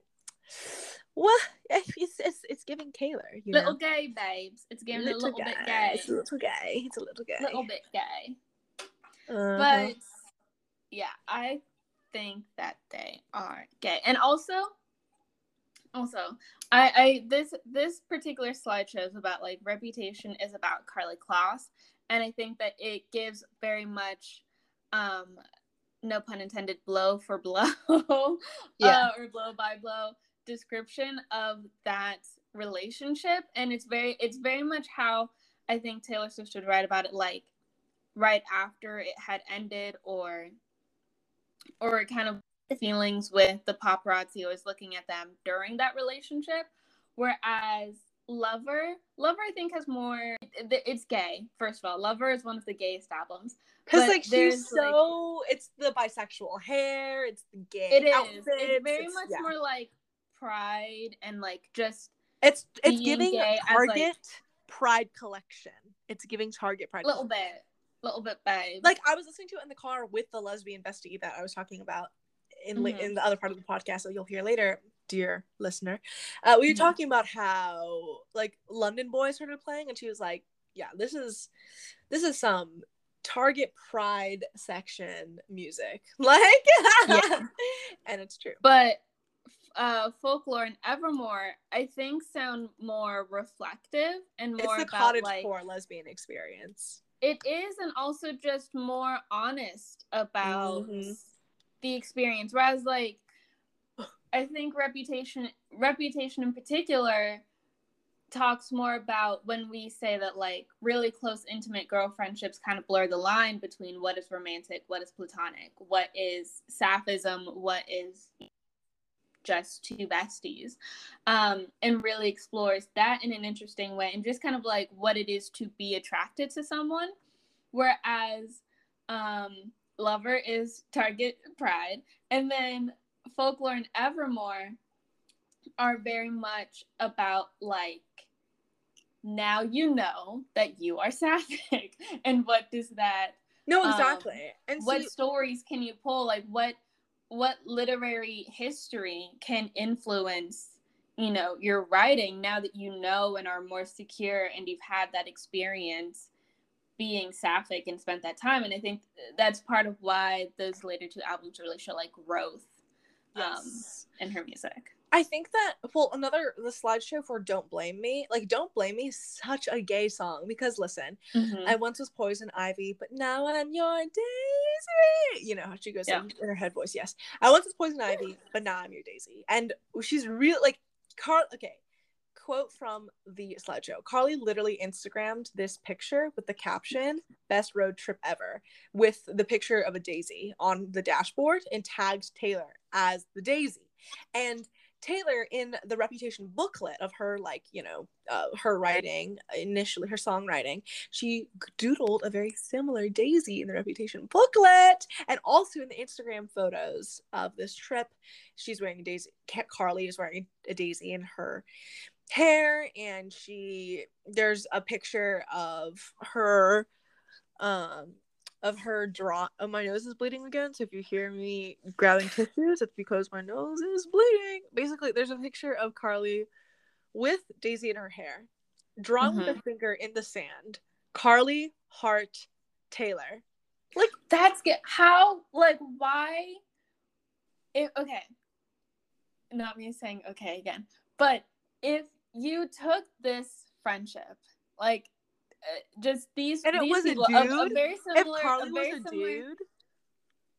Well, *laughs* it's it's, it's giving Taylor, you little know? gay babes. It's giving little a little gay. bit gay. It's a little gay. It's a little gay. Little bit gay. Uh-huh. But yeah, I think that they are gay, and also also I, I this this particular slideshow is about like reputation is about Karlie Kloss, and I think that it gives very much um no pun intended blow for blow *laughs* yeah. Uh, or blow by blow description of that relationship. And it's very it's very much how I think Taylor Swift would write about it like right after it had ended or or kind of feelings with the paparazzi always looking at them during that relationship. Whereas lover lover i think has more it's gay first of all. Lover is one of the gayest albums because like she's so like, it's the bisexual hair it's the gay it is. Outfits, it's very it's, much yeah. more like pride and like just it's it's giving target like, pride collection. It's giving target pride a little collection. bit little bit babe. Like I was listening to it in the car with the lesbian bestie that I was talking about in mm-hmm. in the other part of the podcast that you'll hear later, dear listener. Uh, we were mm-hmm. talking about how like London Boy started playing, and she was like, "Yeah, this is this is some Target Pride section music, *laughs* like." yeah. *laughs* and it's true, but uh, folklore and Evermore, I think, sound more reflective and more it's the about like lesbian experience it is and also just more honest about mm-hmm. the experience whereas like i think reputation reputation in particular talks more about when we say that like really close intimate girl friendships kind of blur the line between what is romantic what is platonic what is sapphism what is just two besties um, and really explores that in an interesting way and just kind of like what it is to be attracted to someone. Whereas um, lover is target pride and then folklore and evermore are very much about like now you know that you are sapphic *laughs* and what does that no exactly. um, and so what you- stories can you pull? Like what what literary history can influence you know your writing now that you know and are more secure and you've had that experience being sapphic and spent that time and i think that's part of why those later two albums really show like growth um, yes. um, in her music I think that well another the slideshow for Don't Blame Me. Like Don't Blame Me is such a gay song because listen, mm-hmm. I once was poison ivy, but now I'm your daisy. You know how she goes yeah. in, in, her head voice. Yes. I once was poison ivy, but now I'm your daisy. And she's real like Carl okay. Quote from the slideshow. Karlie literally Instagrammed this picture with the caption best road trip ever with the picture of a daisy on the dashboard and tagged Taylor as the daisy. And Taylor in the Reputation booklet of her, like, you know, uh, her writing initially, her songwriting, she doodled a very similar Daisy in the Reputation booklet. And also in the Instagram photos of this trip, she's wearing a Daisy. Karlie is wearing a Daisy in her hair. And she, there's a picture of her um of her draw oh my nose is bleeding again. So if you hear me grabbing tissues it's because my nose is bleeding. Basically there's a picture of karlie with daisy in her hair drawn mm-hmm. with a finger in the sand. Karlie hart taylor. Like that's good how like why it, okay. Not me saying okay again. But if you took this friendship like just these and it these was people, a dude. A, a very similar. If Karlie very was a similar, dude.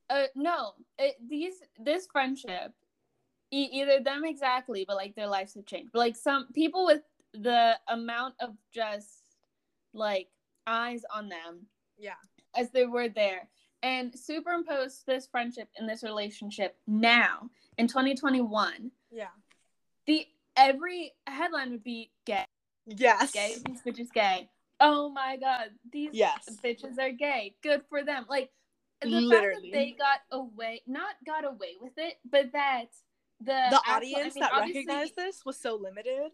Uh, no, it, these this friendship, e- either them exactly, but like their lives have changed. But like some people with the amount of just like eyes on them, yeah, as they were there, and superimpose this friendship in this relationship now in 2021. Yeah, the every headline would be gay. Yes, gay. These bitches gay oh my god, these yes. bitches are gay. Good for them. Like the Literally. fact that they got away, not got away with it, but that the the actual, audience I mean, that recognized this was so limited.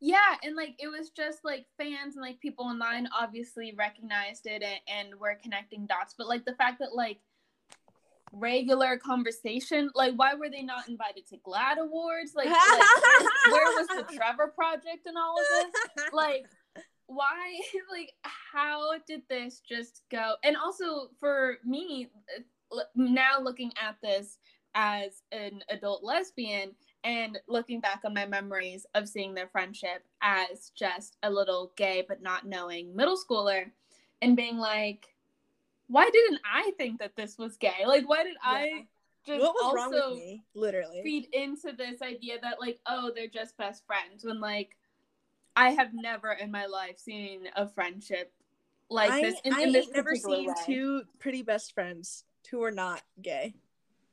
Yeah, and like it was just like fans and like people online obviously recognized it and, and were connecting dots. But like the fact that like regular conversation, like why were they not invited to GLAAD Awards? Like, like where, where was the *laughs* Trevor Project and all of this? Like why *laughs* like how did this just go? And also for me now looking at this as an adult lesbian and looking back on my memories of seeing their friendship as just a little gay but not knowing middle schooler and being like why didn't i think that this was gay? Like why did yeah. i just what was wrong with me literally? feed into this idea that like oh they're just best friends when like I have never in my life seen a friendship like I, this. In, I in this never seen way. two pretty best friends who are not gay.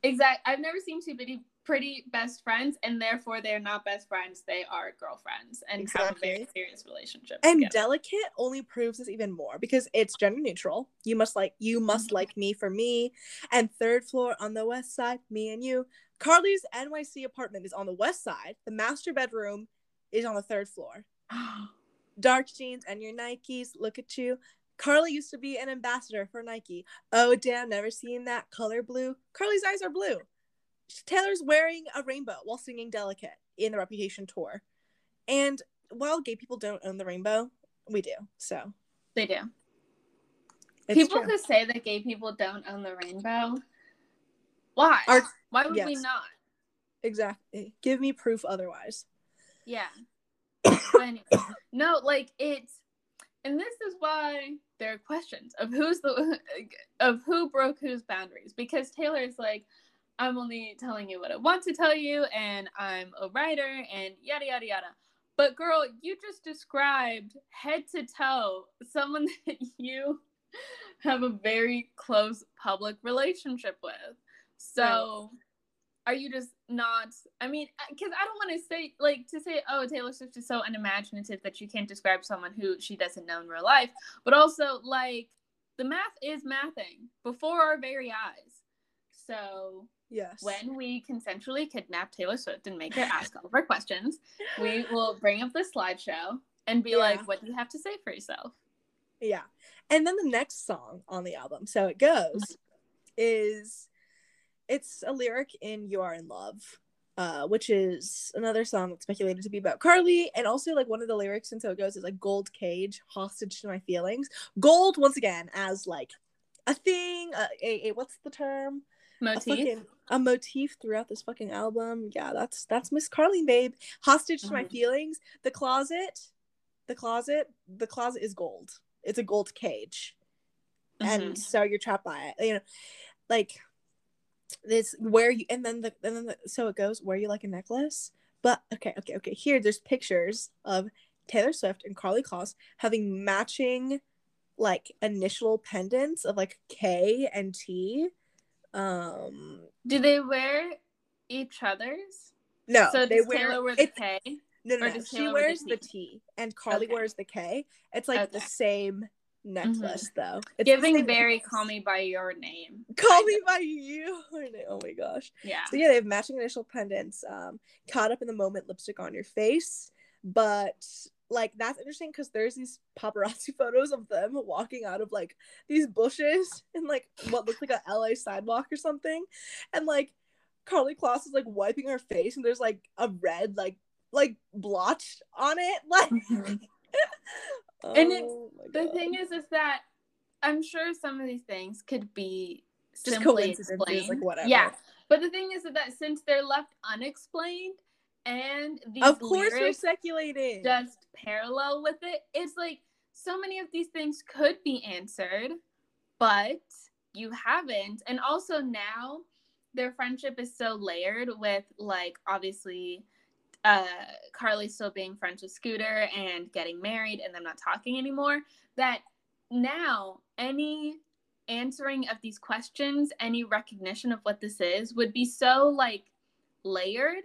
Exactly. I've never seen two pretty pretty best friends, and therefore they're not best friends. They are girlfriends and have a very serious relationship. And together. delicate only proves this even more because it's gender neutral. You must like you must Mhm. like me for me. And third floor on the west side, me and you. Karlie's NYC apartment is on the west side. The master bedroom is on the third floor. *gasps* Dark jeans and your Nikes. Look at you. Karlie used to be an ambassador for Nike. Oh damn, never seen that color blue. Karlie's eyes are blue. Taylor's wearing a rainbow while singing Delicate in the Reputation tour. And while gay people don't own the rainbow, we do. So they do. it's people true. who say that gay people don't own the rainbow, why? Are- why would we not? exactly. Give me proof otherwise. Yeah. Anyway, no, like it's, and this is why there are questions of who's the of who broke whose boundaries because Taylor's like, I'm only telling you what I want to tell you, and I'm a writer, and yada yada yada. But girl, you just described head to toe someone *laughs* that you have a very close public relationship with. So are you just not i mean uh, because i don't want to say like to say oh taylor swift is so unimaginative that you can't describe someone who she doesn't know in real life but also like the math is mathing before our very eyes so Yes. when we consensually kidnap taylor swift and make her ask all of our questions we *laughs* will bring up the slideshow and be Yeah. like what do you have to say for yourself Yeah. And then the next song on the album, So It Goes, is it's a lyric in You Are in Love, uh, which is another song that's speculated to be about Karlie. And also, like, one of the lyrics and So It Goes is like gold cage, hostage to my feelings. Gold, once again, as like a thing, a, a, a what's the term? A, motif fucking, a motif throughout this fucking album. Yeah, that's that's Miss Karlie, babe. Hostage to my Mhm. feelings. The closet, the closet, the closet is gold. It's a gold cage Mhm. and so you're trapped by it you know like this where you and then the and then the, so it goes where you like a necklace but okay okay okay here there's pictures of taylor swift and karlie Kloss having matching like initial pendants of like k and t um do they wear each other's no so they wear taylor wear the k no no, no. she Taylor wear the wears the T? t and karlie Okay. wears the k it's like the same necklace though it's giving very necklace. call me by your name call me by you *laughs* oh my gosh yeah So yeah, they have matching initial pendants. Um, caught up in the moment, lipstick on your face. But like that's interesting because there's these paparazzi *laughs* photos of them walking out of like these bushes in like what looks like a LA sidewalk or something, and like Karlie Kloss is like wiping her face, and there's like a red like like blotch on it. *laughs* Like, Mhm. And it's- Oh the thing is is that i'm sure some of these things could be just simply coincidences, explained like whatever. yeah but the thing is that since they're left unexplained and these of course we're speculating. just parallel with it it's like so many of these things could be answered but you haven't and also now their friendship is so layered with like obviously uh karlie still being friends with scooter and getting married and them not talking anymore that now any answering of these questions any recognition of what this is would be so like layered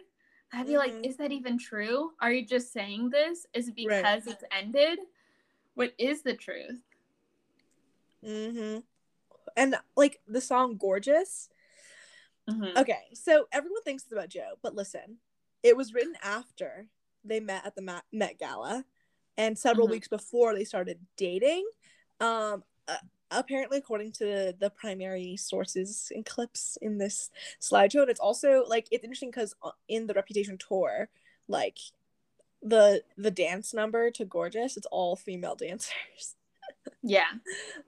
i'd be like Mhm. is that even true are you just saying this is it Right. because it's ended what is the truth Mm-hmm. And like the song "Gorgeous." Mhm. Okay, so everyone thinks it's about Joe, but listen, it was written after they met at the Ma- Met Gala, and several Mhm. weeks before they started dating. Um, uh, apparently, according to the primary sources and clips in this slideshow, and it's also like it's interesting because in the Reputation tour, like the the dance number to "Gorgeous," it's all female *laughs* dancers. yeah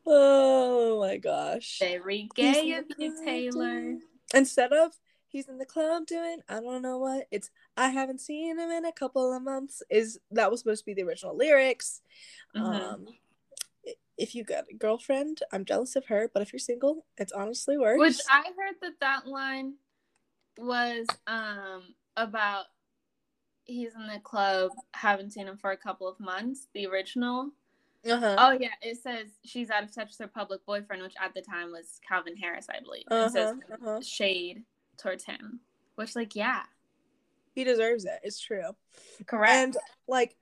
Oh my gosh. very gay of you taylor Instead of he's in the club doing I don't know what, it's I haven't seen him in a couple of months. Is that was supposed to be the original lyrics. Mhm. Um if you got a girlfriend, I'm jealous of her, but if you're single, it's honestly worse. Which I heard that that line was um about he's in the club. Haven't seen him for a couple of months. The original. Uh-huh. Oh yeah, it says she's out of touch with her public boyfriend, which at the time was Calvin Harris, I believe. Uh-huh. It says uh-huh. shade towards him, which like yeah, he deserves it. It's true. Correct. And like,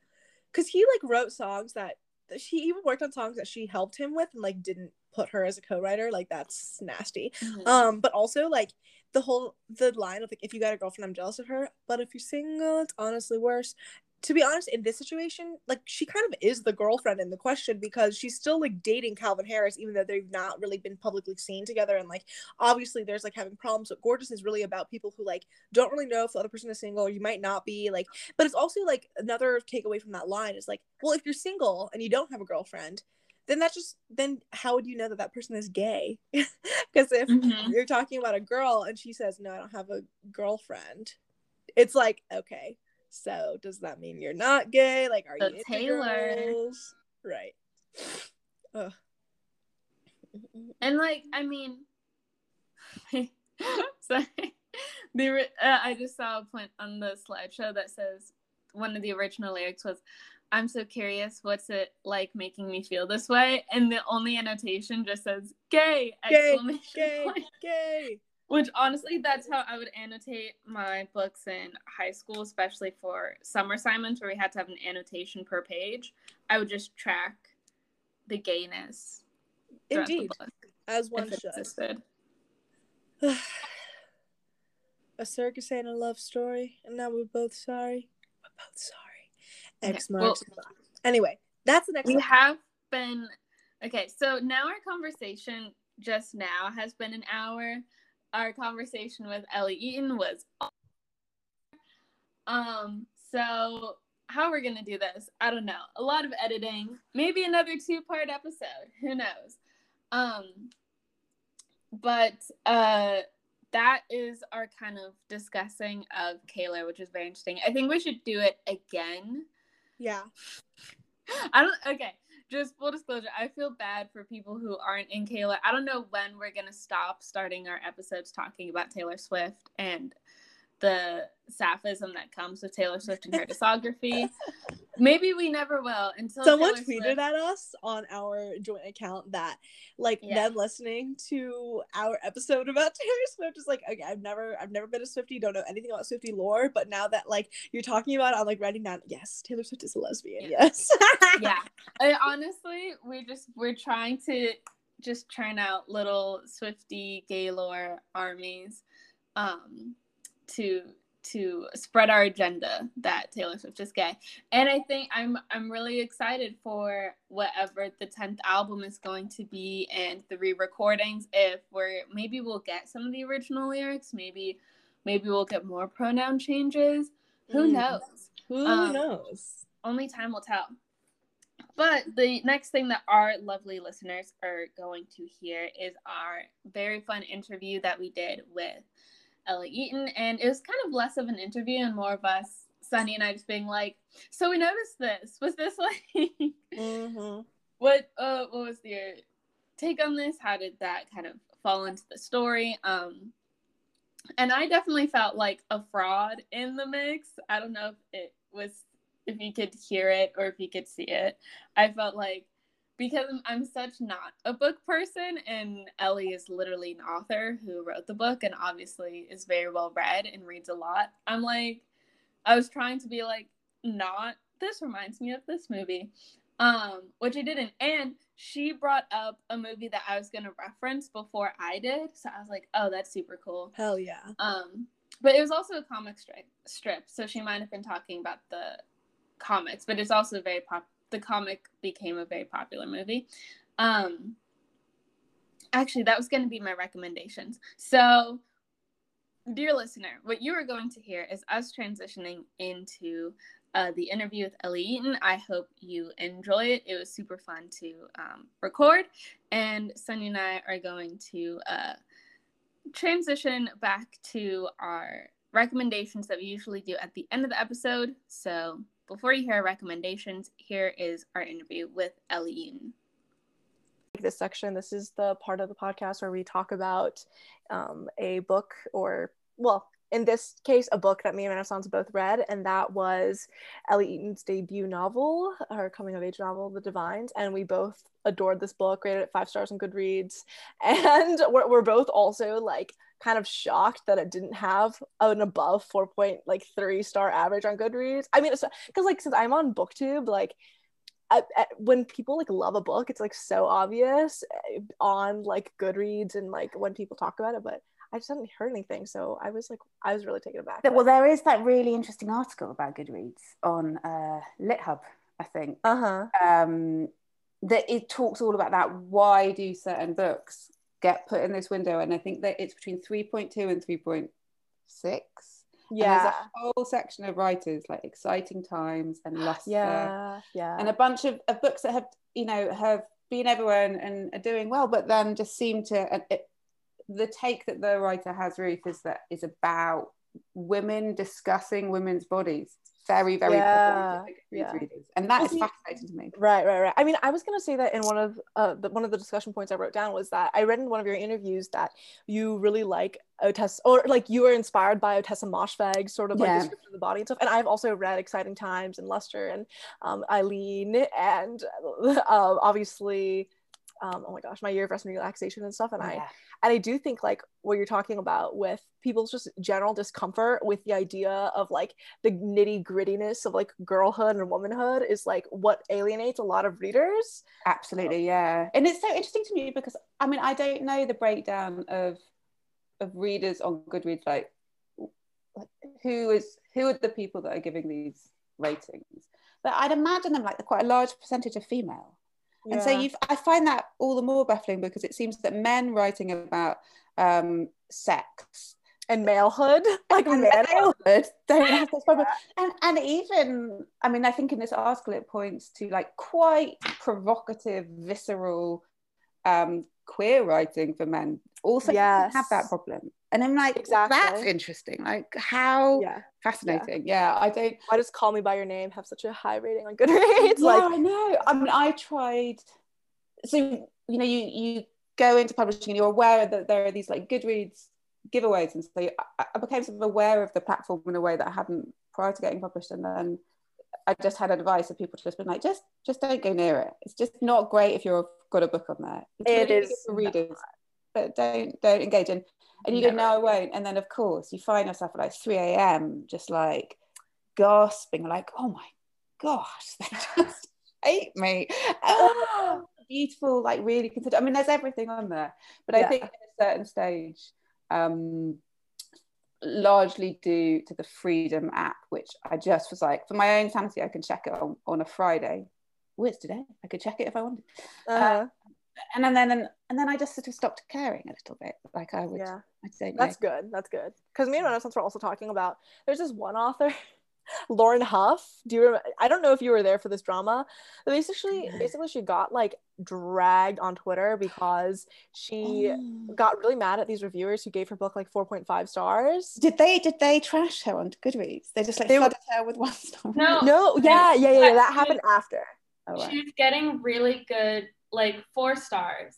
cause he like wrote songs that she even worked on songs that she helped him with and like didn't put her as a co-writer like that's nasty mm-hmm. um but also like the whole the line of like if you got a girlfriend i'm jealous of her but if you're single it's honestly worse to be honest, in this situation, like she kind of is the girlfriend in the question because she's still like dating Calvin Harris, even though they've not really been publicly seen together. And like obviously there's like having problems. But Gorgeous is really about people who like don't really know if the other person is single or you might not be. Like, but it's also like another takeaway from that line is like, well, if you're single and you don't have a girlfriend, then that just then how would you know that that person is gay? *laughs* Because if mm-hmm. you're talking about a girl and she says, no, I don't have a girlfriend, it's like okay so does that mean you're not gay? Like, are you Taylor? Girls? Right. Ugh. And like, I mean, *laughs* sorry. The uh, I just saw a point on the slideshow that says one of the original lyrics was, "I'm so curious, what's it like making me feel this way?" And the only annotation just says "gay!" Gay, gay, gay. Which honestly, that's how I would annotate my books in high school, especially for summer assignments where we had to have an annotation per page. I would just track the gayness. Indeed, the as one should. *sighs* a circus ain't a love story, and now we're both sorry. We're both sorry. X okay, marks. Well, anyway, that's the next. We one. have been okay. So now our conversation just now has been an hour our conversation with Ellie Eaton was um so how we're gonna do this? I don't know. A lot of editing. Maybe another two part episode. *laughs* Who knows? Um but uh that is our kind of discussing of Kaylor, which is very interesting. I think we should do it again. Yeah. *laughs* I don't okay just full disclosure, I feel bad for people who aren't in Kaylor. I don't know when we're gonna stop starting our episodes talking about Taylor Swift and the sapphism that comes with Taylor Swift and her discography. Maybe we never will until someone Taylor tweeted Swift... at us on our joint account that like yeah. them listening to our episode about *laughs* Taylor Swift is like okay I've never I've never been a Swiftie don't know anything about Swiftie lore but now that like you're talking about it I'm like writing down yes Taylor Swift is a lesbian yeah. yes *laughs* yeah I, honestly we just we're trying to just churn out little Swiftie gay lore armies um to to spread our agenda that Taylor Swift is gay. And I think I'm I'm really excited for whatever the 10th album is going to be and the re-recordings if we're maybe we'll get some of the original lyrics, maybe maybe we'll get more pronoun changes. Who mm. knows? Who um, knows? Only time will tell. But the next thing that our lovely listeners are going to hear is our very fun interview that we did with Ellie Eaton, and it was kind of less of an interview and more of us, Sunny and I, just being like, "So we noticed this. Was this like *laughs* mm-hmm. what? Uh, what was your take on this? How did that kind of fall into the story?" Um, and I definitely felt like a fraud in the mix. I don't know if it was if you could hear it or if you could see it. I felt like because I'm such not a book person, and Ellie is literally an author who wrote the book and obviously is very well read and reads a lot. I'm like, I was trying to be like, not this reminds me of this movie, um, which I didn't. And she brought up a movie that I was gonna reference before I did, so I was like, oh, that's super cool. Hell yeah. Um, but it was also a comic strip, strip, so she might have been talking about the comics, but it's also very pop the comic became a very popular movie. Um, actually, that was going to be my recommendations. So, dear listener, what you are going to hear is us transitioning into uh, the interview with Ellie Eaton. I hope you enjoy it. It was super fun to um, record, and Sunny and I are going to uh, transition back to our recommendations that we usually do at the end of the episode. So before you hear our recommendations, here is our interview with Ellie Eaton. This section, this is the part of the podcast where we talk about um, a book or, well, in this case, a book that me and Renaissance both read, and that was Ellie Eaton's debut novel, her coming of age novel, The Divines. And we both adored this book, rated it five stars on Goodreads. *laughs* And we're, we're both also like kind of shocked that it didn't have an above 4.3 like star average on Goodreads. I mean, because like since I'm on BookTube, like I, I, when people like love a book, it's like so obvious eh, on like Goodreads and like when people talk about it, but I just hadn't heard anything. So I was like, I was really taken aback. Well, there is that really interesting article about Goodreads on uh, LitHub, I think. Uh huh. Um, that it talks all about that. Why do certain books get put in this window? And I think that it's between 3.2 and 3.6. Yeah. And there's a whole section of writers like Exciting Times and ah, Luster. Yeah. Yeah. And a bunch of, of books that have, you know, have been everywhere and, and are doing well, but then just seem to, it, the take that the writer has, Ruth, is that is about women discussing women's bodies very very yeah, yeah. readers and that is fascinating to me right right right i mean i was going to say that in one of uh, the, one of the discussion points i wrote down was that i read in one of your interviews that you really like Ottessa or like you were inspired by Ottessa Moshfegh's sort of like yeah. description of the body and stuff. And I've also read Exciting Times and Luster and um, Eileen and uh, obviously um, oh my gosh, my year of rest and relaxation and stuff. And yeah. I and I do think like what you're talking about with people's just general discomfort with the idea of like the nitty grittiness of like girlhood and womanhood is like what alienates a lot of readers. Absolutely, yeah. And it's so interesting to me because I mean I don't know the breakdown of of readers on Goodreads like who is who are the people that are giving these ratings but I'd imagine them like quite a large percentage of female yeah. And so you I find that all the more baffling because it seems that men writing about um, sex and malehood, *laughs* like and malehood, don't have this *laughs* problem. And and even, I mean, I think in this article it points to like quite provocative, visceral um, queer writing for men also yes. have that problem. And I'm like, exactly. that's interesting. Like, how yeah. fascinating. Yeah. yeah. I don't. Why does Call Me by Your Name have such a high rating on Goodreads? *laughs* Yeah, like, I know. I mean, I tried. So you know, you you go into publishing and you're aware that there are these like Goodreads giveaways, and so I became sort of aware of the platform in a way that I hadn't prior to getting published, and then. I just had advice of people to just been like, just just don't go near it. It's just not great if you've got a book on there. It's it really is for readers, but don't don't engage in and you Never. go no. I won't. And then of course you find yourself at like 3 a.m just like gasping like oh my gosh *laughs* they just hate me. Oh, *gasps* beautiful like really consider i mean there's everything on there but i think at a certain stage um largely due to the freedom app which i just was like for my own sanity i can check it on, on a friday oh it's today i could check it if i wanted uh-huh. uh, and then and, and then I just sort of stopped caring a little bit. Like I would, yeah. I'd say that's good. That's good. Because me and Renaissance were also talking about. There's this one author, *laughs* Lauren Hough. Do you remember? I don't know if you were there for this drama. But basically, basically, she got like dragged on Twitter because she oh. got really mad at these reviewers who gave her book like 4.5 stars. Did they? Did they trash her on Goodreads? They just like they flooded were... her with one star. No, no, yeah, yeah, yeah. yeah. That happened after. Oh. She was getting really good like four stars.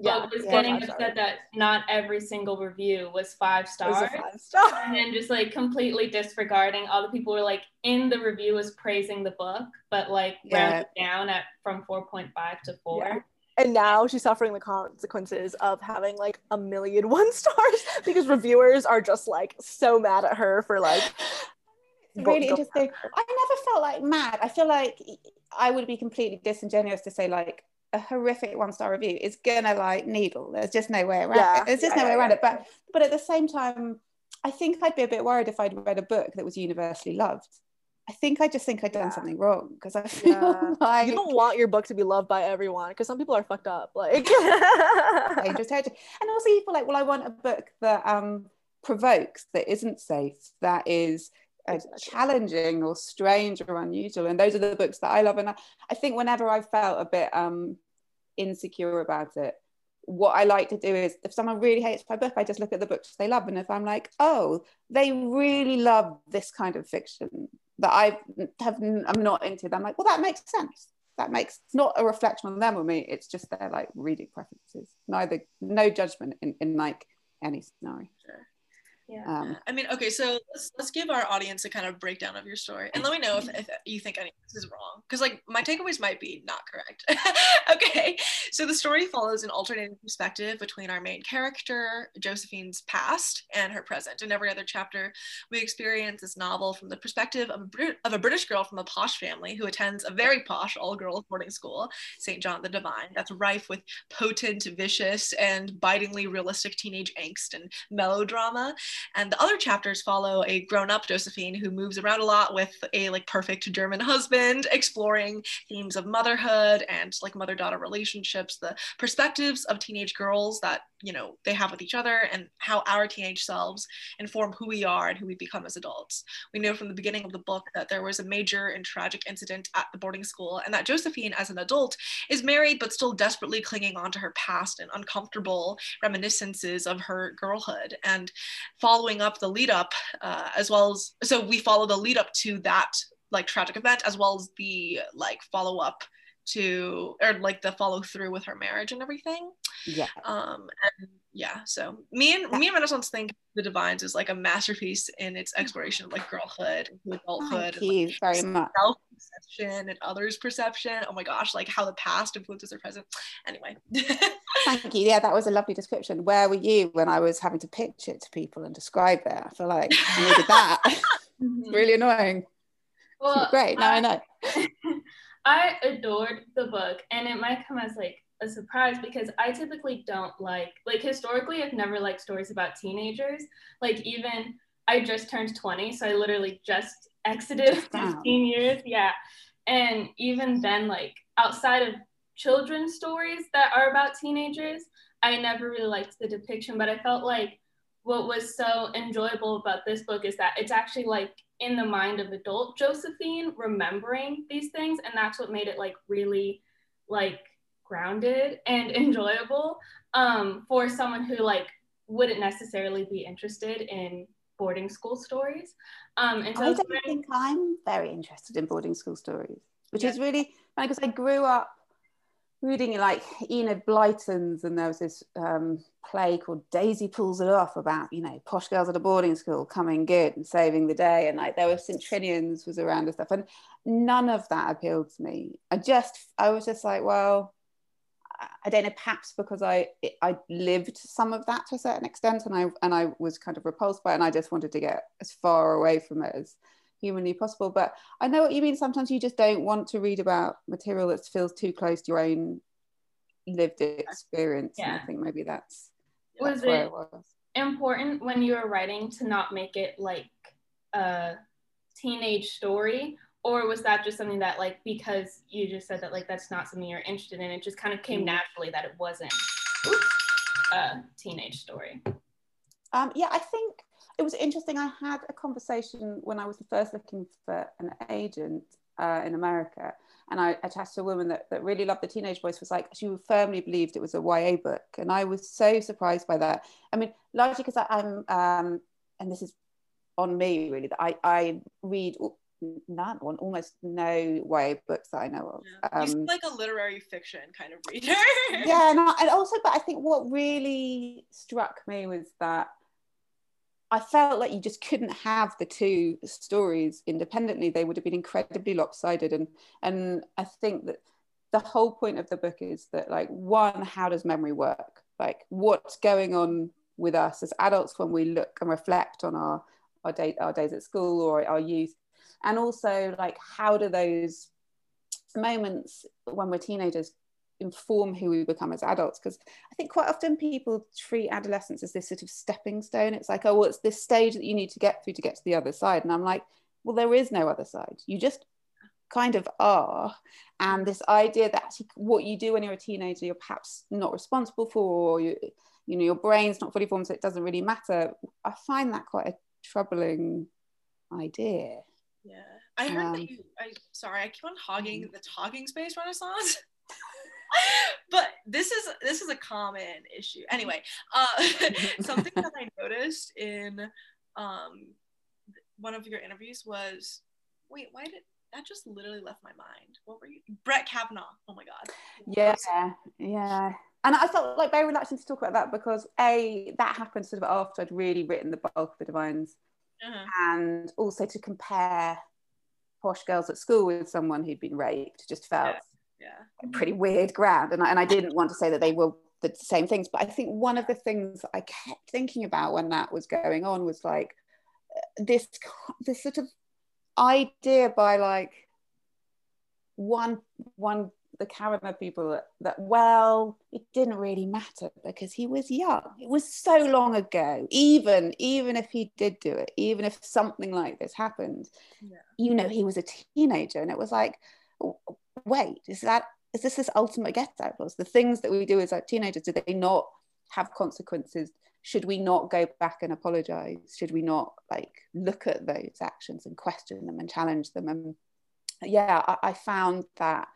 Yeah, but was getting upset that not every single review was five stars. Was star. *laughs* And then just like completely disregarding all the people were like in the review was praising the book, but like yeah. rounded down at from 4.5 to 4. Yeah. And now she's suffering the consequences of having like a million *laughs* one stars because reviewers are just like so mad at her for like really interesting. I never felt like mad. I feel like I would be completely disingenuous to say like a horrific one star review is gonna like needle. There's just no way around yeah, it. There's just yeah, no way around yeah. it. But but at the same time, I think I'd be a bit worried if I'd read a book that was universally loved. I think I just think I'd done something wrong because I *laughs* feel like you don't want your book to be loved by everyone because some people are fucked up. Like I *laughs* dangerous territory. And also you feel like, well, I want a book that um provokes, that isn't safe, that is challenging or strange or unusual. And those are the books that I love. And I, I think whenever I've felt a bit um insecure about it what I like to do is if someone really hates my book, I just look at the books they love. And if I'm like, oh, they really love this kind of fiction that I have I'm not into, then I'm like, well, that makes sense. That makes it's not a reflection on them or me. It's just their like reading preferences. Neither no judgment in, in like any scenario. Sure. Yeah. Um, I mean, okay, so let's let's give our audience a kind of breakdown of your story, and let me know if, if you think any of this is wrong, because like my takeaways might be not correct. *laughs* okay, so the story follows an alternating perspective between our main character Josephine's past and her present. In every other chapter, we experience this novel from the perspective of a, Brit- of a British girl from a posh family who attends a very posh all-girls boarding school, St. John the Divine, that's rife with potent, vicious, and bitingly realistic teenage angst and melodrama and the other chapters follow a grown-up Josephine who moves around a lot with a like perfect German husband, exploring themes of motherhood and like mother-daughter relationships, the perspectives of teenage girls that you know they have with each other, and how our teenage selves inform who we are and who we become as adults. We know from the beginning of the book that there was a major and tragic incident at the boarding school, and that Josephine, as an adult, is married but still desperately clinging on to her past and uncomfortable reminiscences of her girlhood. And following up the lead up uh, as well as so we follow the lead up to that like tragic event as well as the like follow up to or like the follow through with her marriage and everything. Yeah. Um and yeah so me and me and renaissance think the divines is like a masterpiece in its exploration of like girlhood adulthood you and, very much. self perception and others perception. Oh my gosh like how the past influences the present. Anyway *laughs* Thank you. Yeah, that was a lovely description. Where were you when I was having to pitch it to people and describe it? I feel like I needed that. *laughs* Really annoying. Well, *laughs* Great. Now I know. *laughs* I adored the book, and it might come as like a surprise because I typically don't like like historically I've never liked stories about teenagers. Like even I just turned 20, so I literally just exited Wow. 15 years. Yeah. And even then, like outside of children's stories that are about teenagers, I never really liked the depiction, but I felt like what was so enjoyable about this book is that it's actually like in the mind of adult Josephine remembering these things and that's what made it like really like grounded and *laughs* enjoyable um, for someone who like wouldn't necessarily be interested in boarding school stories um, and so I don't very- think I'm very interested in boarding school stories, which Yeah. is really because I grew up reading like Enid Blyton's, and there was this um, play called Daisy Pulls It Off about you know posh girls at a boarding school coming good and saving the day, and like there were St Trinians was around and stuff, and none of that appealed to me. I just I was just like, well. I- I don't know, perhaps because I I lived some of that to a certain extent, and I and I was kind of repulsed by it, and I just wanted to get as far away from it as humanly possible. But I know what you mean. Sometimes you just don't want to read about material that feels too close to your own lived experience. And Yeah. I think maybe that's, Was that's where it- was. important when you were writing to not make it like a teenage story or was that just something that like because you just said that like that's not something you're interested in it just kind of came Mm. naturally that it wasn't oops, a teenage story Um, yeah, I think it was interesting. I had a conversation when I was first looking for an agent uh, in America, and I attached to a woman that, that really loved the teenage voice. Was like she firmly believed it was a YA book, and I was so surprised by that. I mean, largely because I'm, um, and this is on me really, that I I read none, one almost no YA books that I know of. Yeah. Um, like a literary fiction kind of *laughs* reader yeah and, I, and also but i think what really struck me was that i felt like you just couldn't have the two stories independently. They would have been incredibly lopsided. And and i think that the whole point of the book is that like one how does memory work? Like what's going on with us as adults when we look and reflect on our our, day, our days at school or our youth? And also like how do those moments when we're teenagers inform who we become as adults because i think quite often people treat adolescence as this sort of stepping stone. It's like oh well it's this stage that you need to get through to get to the other side. And i'm like well there is no other side. You just kind of are. And this idea that actually what you do when you're a teenager you're perhaps not responsible for or you you know your brain's not fully formed so it doesn't really matter. I find that quite a troubling idea. Yeah, I heard Um, that you. I sorry, I keep on hogging the talking space renaissance. *laughs* *laughs* but this is this is a common issue. Anyway, uh, *laughs* something that I noticed in um one of your interviews was wait, why did that just literally left my mind? What were you? Brett Kavanaugh. Oh my god. yeah yeah and I felt like very reluctant to talk about that because a that happened sort of after I'd really written the bulk of the Divines, uh-huh. and also to compare posh girls at school with someone who'd been raped just felt yeah. Yeah. pretty weird ground, and I, and I didn't want to say that they were the same things, but I think one of the things I kept thinking about when that was going on was like this this sort of idea by like one one the Kavanaugh people that, that, well, it didn't really matter because he was young. It was so long ago. Even even if he did do it, even if something like this happened, yeah. you know, he was a teenager, and it was like, wait, is that is this this ultimate get out clause? The things that we do as teenagers, do they not have consequences? Should we not go back and apologize? Should we not like look at those actions and question them and challenge them? And yeah, I, I found that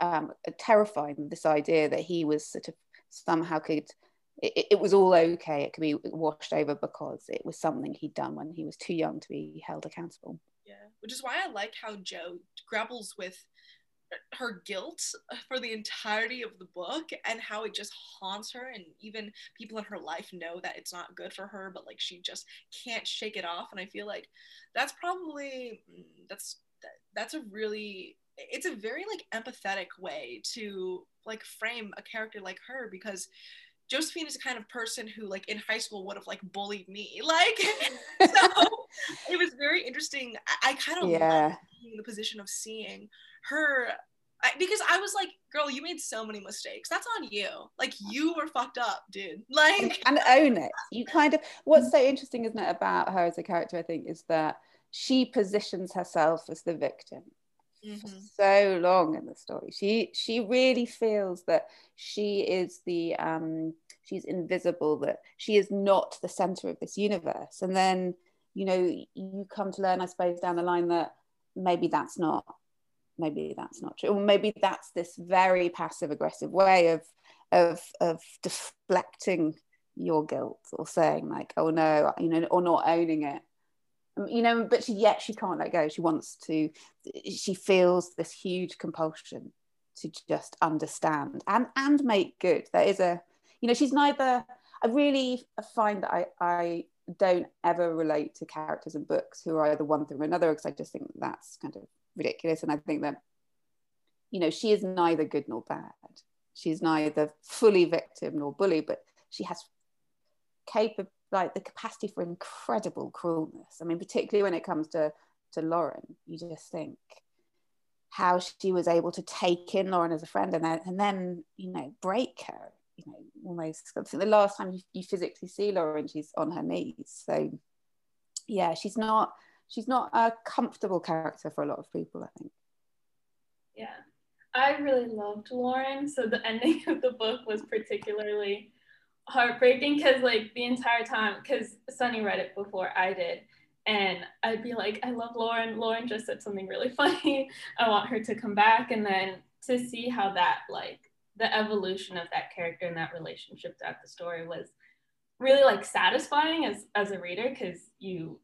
um, terrifying this idea that he was sort of somehow could it, it, was all okay it could be washed over because it was something he'd done when he was too young to be held accountable yeah which is why i like how Joe grapples with her guilt for the entirety of the book and how it just haunts her and even people in her life know that it's not good for her but like she just can't shake it off and i feel like that's probably mm, that's that's a really it's a very like empathetic way to like frame a character like her because Josephine is the kind of person who like in high school would have like bullied me *laughs* like so it was very interesting I, I kind of yeah. The position of seeing her I, because I was like, girl, you made so many mistakes. That's on you. Like you were fucked up, dude. *laughs* Like and, and own it. You kind of what's so interesting, isn't it, about her as a character, I think, is that she positions herself as the victim mm-hmm. so long in the story. She she really feels that she is the um, she's invisible, that she is not the center of this universe. And then you know you come to learn, I suppose, down the line that maybe that's not maybe that's not true, or maybe that's this very passive aggressive way of of of deflecting your guilt or saying like oh no you know or not owning it. Um, you know but she, yet she can't let go. She wants to she feels this huge compulsion to just understand and and make good. There is a you know she's neither i really find that i i don't ever relate to characters in books who are either one thing or another because i just think that's kind of ridiculous and i think that you know she is neither good nor bad she's neither fully victim nor bully but she has capable like the capacity for incredible cruelness. I mean, particularly when it comes to to Lauren, you just think how she was able to take in Lauren as a friend and then and then you know break her. You know, almost. I think the last time you, you physically see Lauren, she's on her knees. So yeah, she's not she's not a comfortable character for a lot of people. I think. Yeah, I really loved Lauren. So the ending of the book was particularly heartbreaking because like the entire time because Sunny read it before I did and I'd be like I love Lauren Lauren just said something really *laughs* funny I want her to come back and then to see how that like the evolution of that character and that relationship throughout the story was really like satisfying as as a reader because you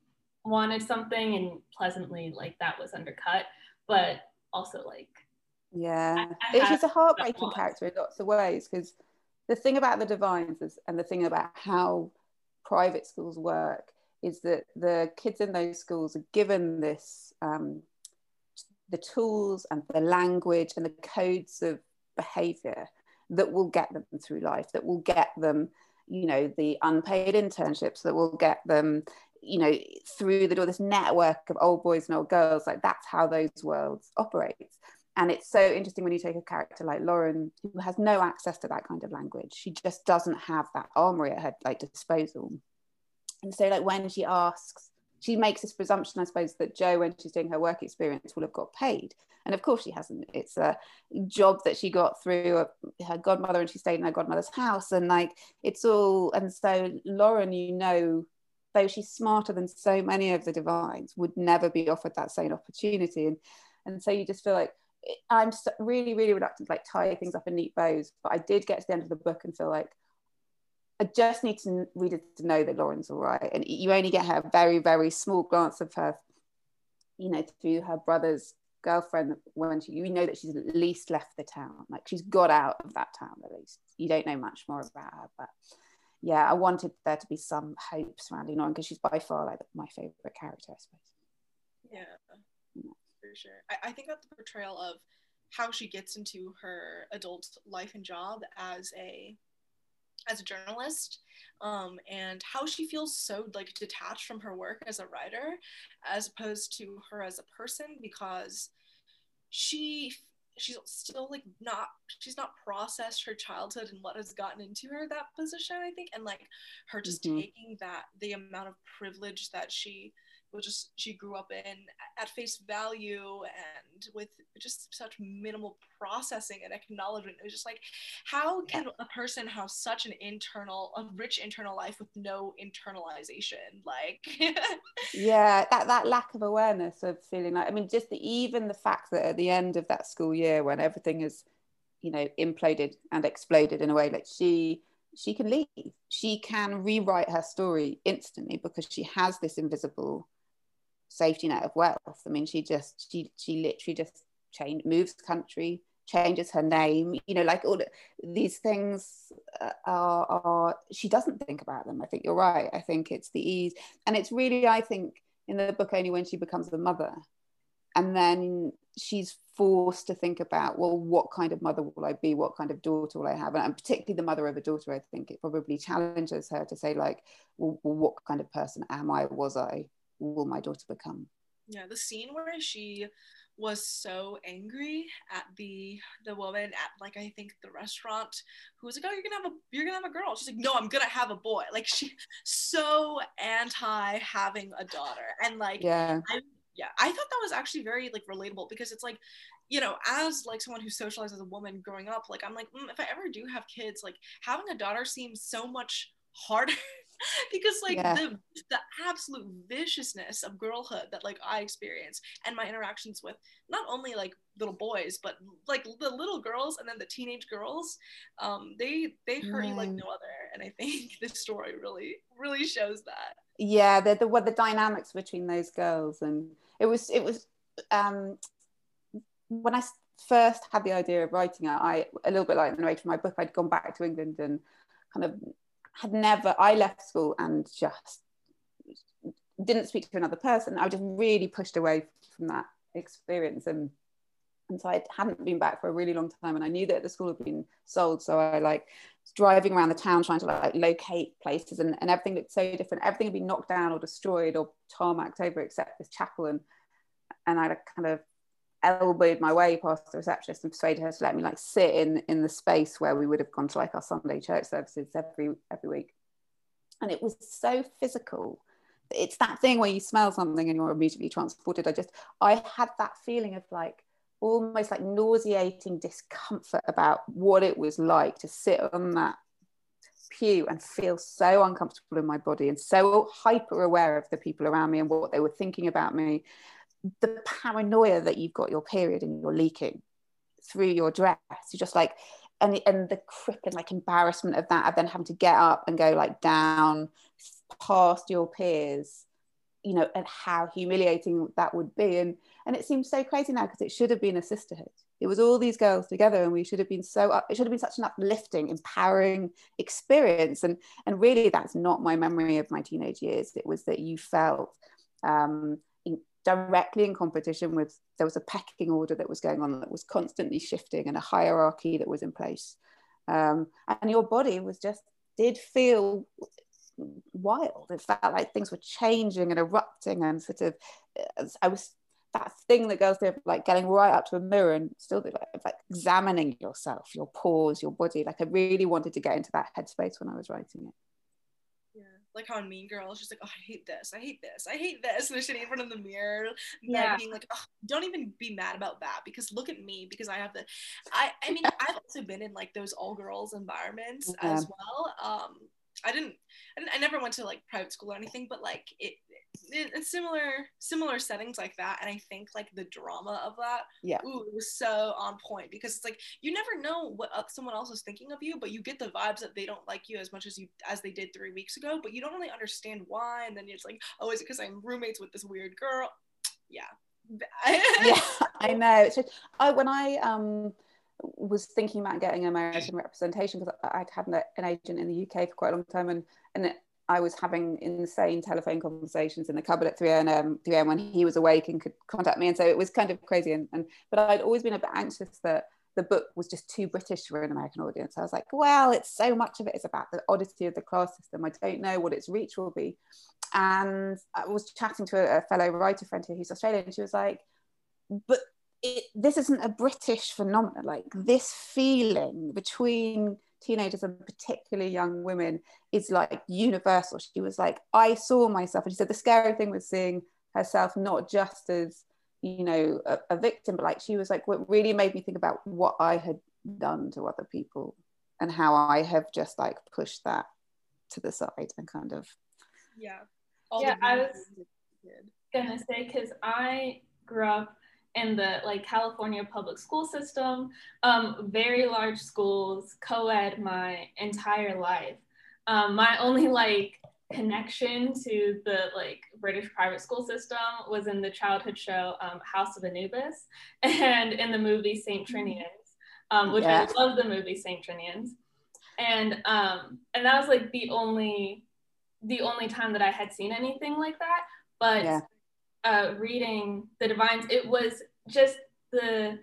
wanted something and pleasantly like that was undercut but also like yeah. I, I she's a heartbreaking character in lots of ways because the thing about the divines is, and the thing about how private schools work is that the kids in those schools are given this um, the tools and the language and the codes of behavior that will get them through life that will get them you know the unpaid internships that will get them you know through the door this network of old boys and old girls like that's how those worlds operate and it's so interesting when you take a character like Lauren who has no access to that kind of language. She just doesn't have that armory at her like disposal. And so like when she asks she makes this presumption I suppose that Jo when she's doing her work experience will have got paid. And of course she hasn't. It's a job that she got through her godmother and she stayed in her godmother's house and like it's all and so Lauren you know though she's smarter than so many of the divines would never be offered that same opportunity. And and so you just feel like I'm really, really reluctant to like tie things up in neat bows, but I did get to the end of the book and feel like I just need to read it to know that Lauren's all right. And you only get her very, very small glance of her, you know, through her brother's girlfriend when she, you know that she's at least left the town. Like she's got out of that town at least. You don't know much more about her but yeah i wanted there to be some hope surrounding Lauren because she's by far like my favorite character i suppose. Yeah, yeah. for sure. I, I think that the portrayal of how she gets into her adult life and job as a as a journalist um, and how she feels so like detached from her work as a writer as opposed to her as a person because she she's still like not she's not processed her childhood and what has gotten into her that position i think and like her just mm-hmm. taking that the amount of privilege that she just she grew up in at face value and with just such minimal processing and acknowledgement. It was just like how can a person have such an internal a rich internal life with no internalization? Like *laughs* yeah that that lack of awareness of feeling like i mean just the, even the fact that at the end of that school year when everything is you know imploded and exploded in a way like she she can leave. She can rewrite her story instantly because she has this invisible safety net of wealth. I mean, she just she she literally just change moves country, changes her name. You know, like all these things uh, are are she doesn't think about them. I think you're right. I think it's the ease, and it's really I think in the book only when she becomes a mother, and then she's forced to think about well what kind of mother will i be what kind of daughter will i have and particularly the mother of a daughter i think it probably challenges her to say like well what kind of person am i was i will my daughter become yeah the scene where she was so angry at the the woman at like I think the restaurant who was like, "Oh, you're gonna have a you're gonna have a girl." She's like, "No, I'm gonna have a boy." Like she so anti having a daughter, and like yeah, I, yeah, I thought that was actually very like relatable because it's like, you know, as like someone who socialized as a woman growing up, like I'm like, mm, if I ever do have kids, like having a daughter seems so much harder *laughs* because like yeah. the the absolute viciousness of girlhood that like I experience and my interactions with not only like little boys but like the little girls and then the teenage girls um they they hurt you like no other. And I think *laughs* this story really really shows that. Yeah the the what the dynamics between those girls and it was it was um when I first had the idea of writing it I a little bit like the narrator of my book I'd gone back to England and kind of had never i left school and just didn't speak to another person. I was just really pushed away from that experience. And and so I hadn't been back for a really long time and I knew that the school had been sold. So I like driving around the town trying to like locate places and, and everything looked so different. Everything had been knocked down or destroyed or tarmacked over except this chapel. And and I kind of elbowed my way past the receptionist and persuaded her to let me like sit in in the space where we would have gone to like our Sunday church services every every week. And it was so physical. It's that thing where you smell something and you're immediately transported. I just I had that feeling of like almost like nauseating discomfort about what it was like to sit on that pew and feel so uncomfortable in my body and so hyper aware of the people around me and what they were thinking about me the paranoia that you've got your period and you're leaking through your dress. You're just like and, the, and the crippling like embarrassment of that of then having to get up and go like down past your peers you know and how humiliating that would be. And and it seems so crazy now because it should have been a sisterhood. It was all these girls together and we should have been so it should have been such an uplifting empowering experience. And and really that's not my memory of my teenage years. It was that you felt um, directly in competition with there was a pecking order that was going on that was constantly shifting and a hierarchy that was in place. Um, and your body was just did feel wild. It felt like things were changing and erupting and sort of i was that thing that girls do like getting right up to a mirror and still like, like examining yourself your pores your body. Like i really wanted to get into that headspace when i was writing it like how in Mean Girls, she's like, "Oh, I hate this, I hate this, I hate this," and they're sitting in front of the mirror, yeah, being like, oh, "Don't even be mad about that because look at me because I have the." I I mean, I've also been in like those all girls environments yeah. as well. Um, I didn't, I didn't, I never went to like private school or anything, but like it, it's similar similar settings like that and i think like the drama of that yeah. ooh, it was so on point because it's like you never know what someone else is thinking of you but you get the vibes that they don't like you as much as you as they did three weeks ago but you don't really understand why and then it's like oh is it because i'm roommates with this weird girl? Yeah. Yeah, *laughs* I know. It's just, I when I um was thinking about getting an American representation because I'd had an agent in the UK for quite a long time, and and I was having insane telephone conversations in the cupboard at 3 a.m. 3 a.m. when he was awake and could contact me, and so it was kind of crazy. And, and but I'd always been a bit anxious that the book was just too British for an American audience. I was like, well, it's so much of it is about the oddity of the class system. I don't know what its reach will be. And I was chatting to a, a fellow writer friend here who's Australian, and she was like, but it, this isn't a British phenomenon. Like this feeling between teenagers and particularly young women is like universal. She was like, I saw myself, and she said the scary thing was seeing herself not just as you know a, a victim, but like she was like, what really made me think about what I had done to other people and how I have just like pushed that to the side and kind of yeah. yeah, I was gonna say because I grew up in the like California public school system, um, very large schools, co-ed my entire life. Um, my only like connection to the like British private school system was in the childhood show um, House of Anubis *laughs* and in the movie Saint mm-hmm. Trinians, um, which yeah. I love the movie Saint Trinians, and um, and that was like the only the only time that I had seen anything like that. But yeah uh, reading the divines, it was just the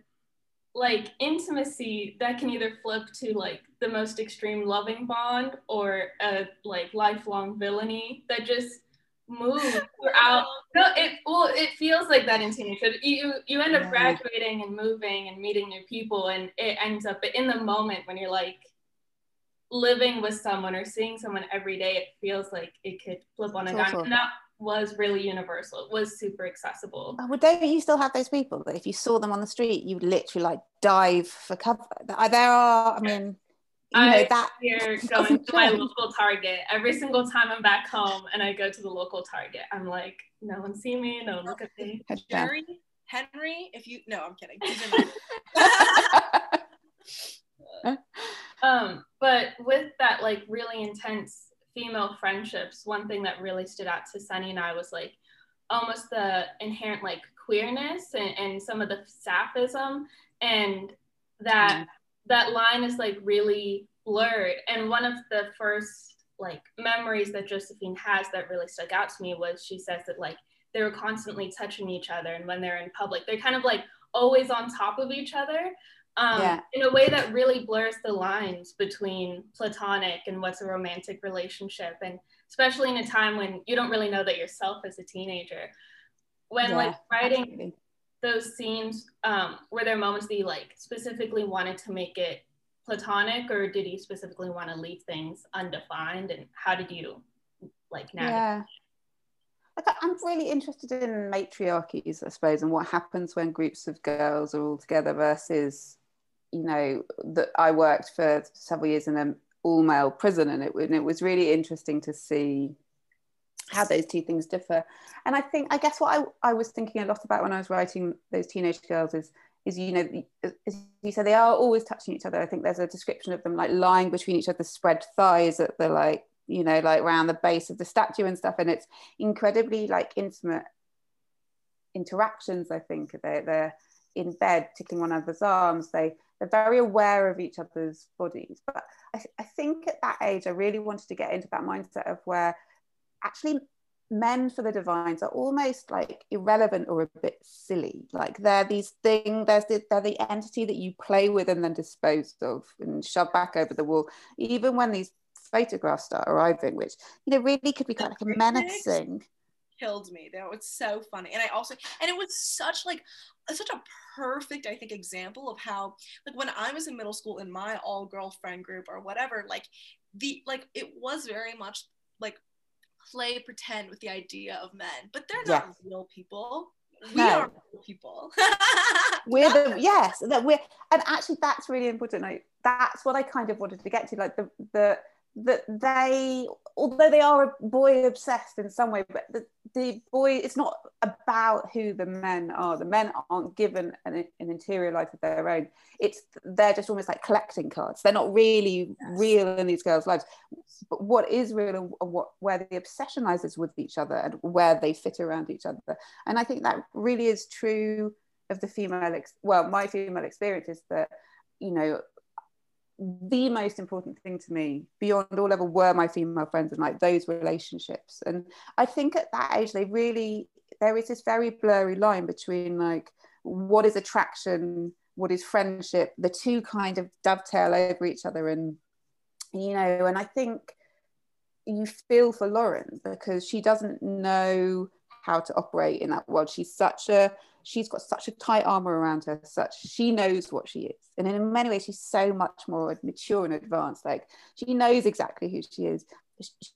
like intimacy that can either flip to like the most extreme loving bond or a like lifelong villainy that just moves *laughs* throughout. No, it well, it feels like that in teenagehood. You you end up graduating and moving and meeting new people, and it ends up. But in the moment when you're like living with someone or seeing someone every day, it feels like it could flip on a dime. And that was really universal. It was super accessible. Oh, well, don't you still have those people that if you saw them on the street, you would literally like dive for cover? There are, I mean, you know, I that here *laughs* going to my *laughs* local Target every single time I'm back home and I go to the local Target. I'm like, no one see me, no one look at me. *laughs* Henry, Henry, if you no, I'm kidding. um, but with that like really intense female friendships, one thing that really stood out to Sunny and I was like almost the inherent like queerness and, and some of the sapphism and that mm. that line is like really blurred. And one of the first like memories that Josephine has that really stuck out to me was she says that like they were constantly touching each other and when they're in public, they're kind of like always on top of each other um, yeah. in a way that really blurs the lines between platonic and what's a romantic relationship and especially in a time when you don't really know that yourself as a teenager when yeah, like writing absolutely. those scenes um, were there moments that you like specifically wanted to make it platonic or did you specifically want to leave things undefined and how did you like navigate yeah. I'm really interested in matriarchies, I suppose, and what happens when groups of girls are all together versus you know that I worked for several years in an all male prison, and it, and it was really interesting to see how those two things differ. And I think I guess what I, I was thinking a lot about when I was writing those teenage girls is is you know as you said they are always touching each other. I think there's a description of them like lying between each other's spread thighs at the like you know like around the base of the statue and stuff, and it's incredibly like intimate interactions. I think they're they're in bed tickling one another's arms. They they're very aware of each other's bodies. But I, I think at that age, I really wanted to get into that mindset of where actually men for the divines are almost like irrelevant or a bit silly. Like they're these things, there's the, they're the entity that you play with and then dispose of and shove back over the wall. Even when these photographs start arriving, which you know really could be kind of like menacing killed me. That was so funny. And I also and it was such like such a perfect, I think, example of how like when I was in middle school in my all girl friend group or whatever, like the like it was very much like play pretend with the idea of men, but they're not real people. We no. are real people. *laughs* we're the yes, that we're and actually that's really important. Like that's what I kind of wanted to get to. Like the the that they although they are a boy obsessed in some way but the, the boy it's not about who the men are. The men aren't given an, an, interior life of their own. It's they're just almost like collecting cards. They're not really yes. real in these girls' lives. But what is real and what where the obsession lies is with each other and where they fit around each other. And I think that really is true of the female. Ex- well, my female experience is that you know the most important thing to me beyond all ever were my female friends and like those relationships. And i think at that age they really there is this very blurry line between like what is attraction what is friendship the two kind of dovetail over each other. And you know and i think you feel for lauren because she doesn't know how to operate in that world. She's such a she's got such a tight armor around her such she knows what she is. And in many ways she's so much more mature and advanced. Like she knows exactly who she is.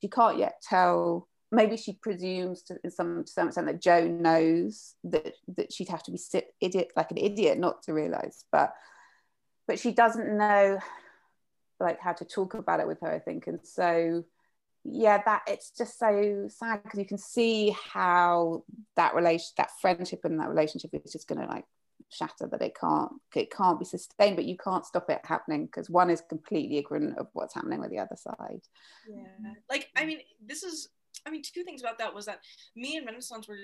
She can't yet tell maybe she presumes to some to some extent that Jo knows that that she'd have to be sit, idiot like an idiot not to realize but but she doesn't know like how to talk about it with her I think. And so yeah that it's just so sad because you can see how that relation that friendship and that relationship is just going to like shatter that it can't it can't be sustained but you can't stop it happening because one is completely ignorant of what's happening with the other side. Yeah like i mean this is I mean, two things about that was that me and Renaissance were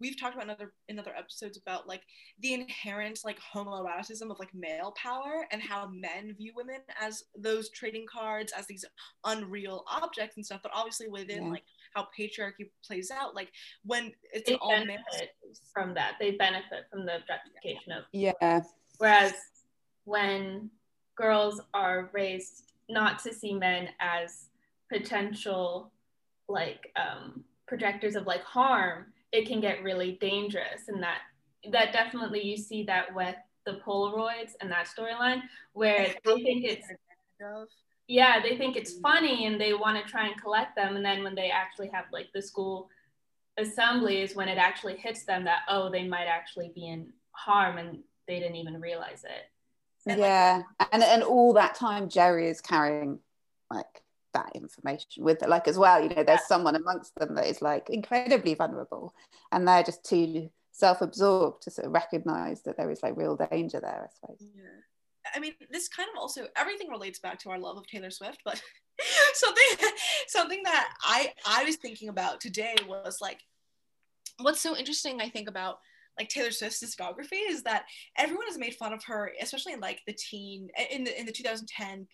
we've talked about in other in other episodes about like the inherent like homoeroticism of like male power and how men view women as those trading cards as these unreal objects and stuff. But obviously within yeah. like how patriarchy plays out, like when it's they all benefit from that, they benefit from the objectification of yeah. Whereas when girls are raised not to see men as potential like um, projectors of like harm, it can get really dangerous. And that that definitely you see that with the Polaroids and that storyline where they think it's yeah they think it's funny and they want to try and collect them. And then when they actually have like the school assemblies when it actually hits them that oh they might actually be in harm and they didn't even realize it. And yeah like, and and all that time Jerry is carrying like that information with like as well you know there's someone amongst them that is like incredibly vulnerable and they're just too self-absorbed to sort of recognize that there is like real danger there i suppose. Yeah. I mean this kind of also everything relates back to our love of taylor swift but *laughs* something something that i i was thinking about today was like what's so interesting i think about like Taylor Swift's discography is that everyone has made fun of her, especially in like the teen in the in the 2010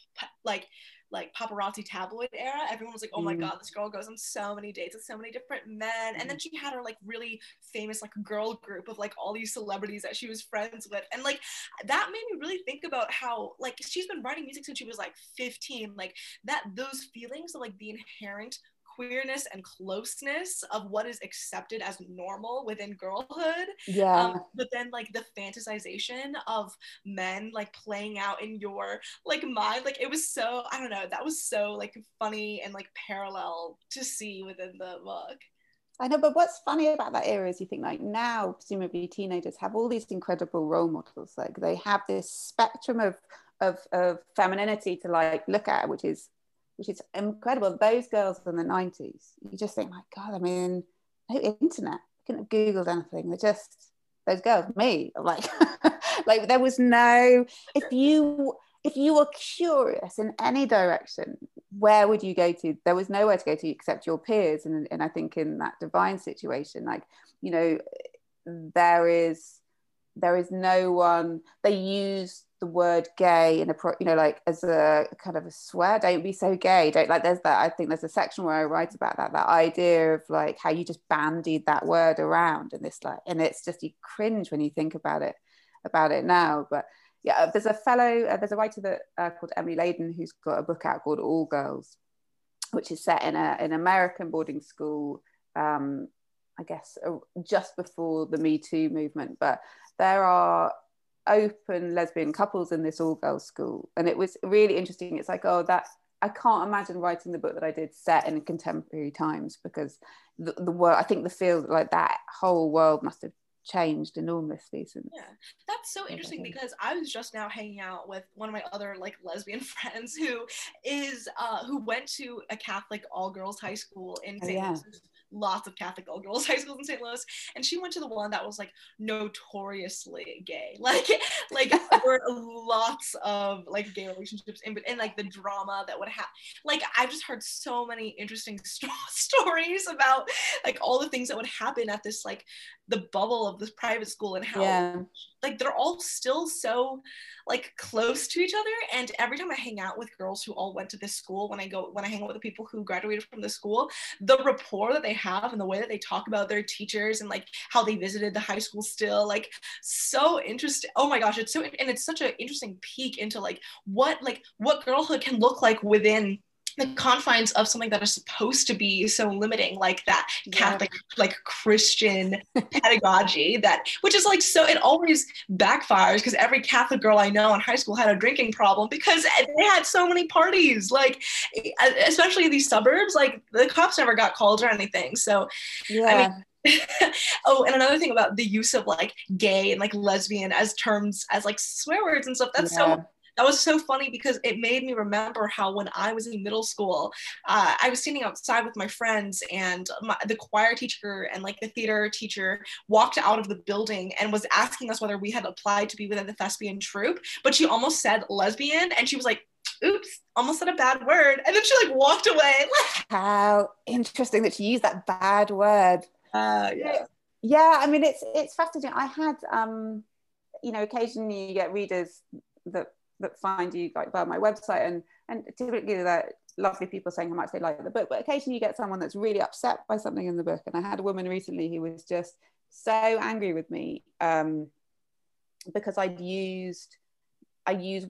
like like paparazzi tabloid era, everyone was like, "Oh my mm. god, this girl goes on so many dates with so many different men." And then mm. she had her like really famous like girl group of like all these celebrities that she was friends with, and like that made me really think about how like she's been writing music since she was like 15. Like that, those feelings of like the inherent queerness and closeness of what is accepted as normal within girlhood. Yeah. Um, but then like the fantasization of men like playing out in your like mind, like it was so I don't know, that was so like funny and like parallel to see within the book. I know, but what's funny about that era is you think like now, presumably teenagers have all these incredible role models. Like they have this spectrum of of, of femininity to like look at, which is which is incredible. Those girls in the 90s, you just think, my God, I mean, no internet. I couldn't have Googled anything. They're just those girls, me. Like, *laughs* like there was no, if you if you were curious in any direction, where would you go to? There was nowhere to go to except your peers. And, and I think in that divine situation, like, you know, there is there is no one they use the word gay in a pro, you know like as a kind of a swear don't be so gay don't like there's that i think there's a section where i write about that that idea of like how you just bandied that word around and this like and it's just you cringe when you think about it about it now but yeah there's a fellow uh, there's a writer that uh, called emily Layden who's got a book out called all girls which is set in a an american boarding school um, I guess uh, just before the Me Too movement, but there are open lesbian couples in this all girls school and it was really interesting it's like oh that i can't imagine writing the book that i did set in contemporary times because the, the world i think the field like that whole world must have changed enormously since. Yeah, that's so interesting because I was just now hanging out with one of my other like lesbian *laughs* friends who is uh who went to a Catholic all girls high school in oh, Oh, yeah. Louis lots of Catholic *laughs* all girls high schools in St. Louis, and she went to the one that was like notoriously gay. *laughs* Like, like there were lots of like gay relationships and and like the drama that would happen. Like, I've just heard so many interesting *laughs* st- stories about like all the things that would happen at this like the bubble of this private school and how yeah. Like they're all still so like close to each other. And every time i hang out with girls who all went to this school when i go when i hang out with the people who graduated from the school the rapport that they have and the way that they talk about their teachers and like how they visited the high school still like so interesting oh my gosh it's so and it's such an interesting peek into like what like what girlhood can look like within the confines of something that is supposed to be so limiting like that catholic yeah. like christian *laughs* pedagogy that which is like so it always backfires because every catholic girl i know in high school had a drinking problem because eh, they had so many parties like eh, eh, especially in these suburbs like the cops never got called or anything so yeah I mean, *laughs* oh, and another thing about the use of like gay and like lesbian as terms as like swear words and stuff. That's yeah. so that was so funny because it made me remember how when I was in middle school, uh, I was standing outside with my friends, and my, the choir teacher and like the theater teacher walked out of the building and was asking us whether we had applied to be within the thespian troupe, but she almost said lesbian, and she was like, oops, almost said a bad word. And then she like walked away. *laughs* How interesting that she used that bad word. Uh, yeah. Yeah, I mean it's it's fascinating. I had um, you know, occasionally you get readers that that find you like by my website and and typically that lovely people saying how much they like the book but occasionally you get someone that's really upset by something in the book and i had a woman recently who was just so angry with me um, because i'd used i used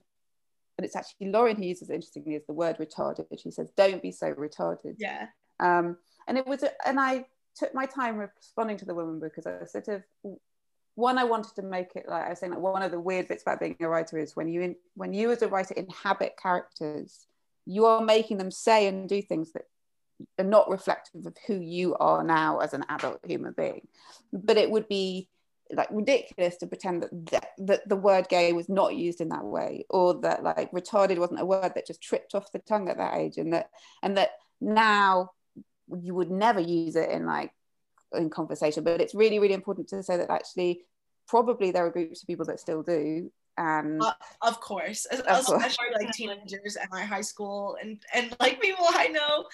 but it's actually lauren who uses interestingly is the word retarded she says don't be so retarded. Yeah. Um, and it was and i took my time responding to the woman because i sort of one i wanted to make it like i was saying like one of the weird bits about being a writer is when you in, when you as a writer inhabit characters you are making them say and do things that are not reflective of who you are now as an adult human being. But it would be like ridiculous to pretend that, that that the word gay was not used in that way or that like retarded wasn't a word that just tripped off the tongue at that age and that and that now you would never use it in like in conversation. But it's really really important to say that actually probably there are groups of people that still do and uh, of course of especially course. like *laughs* teenagers at my high school and and like people i know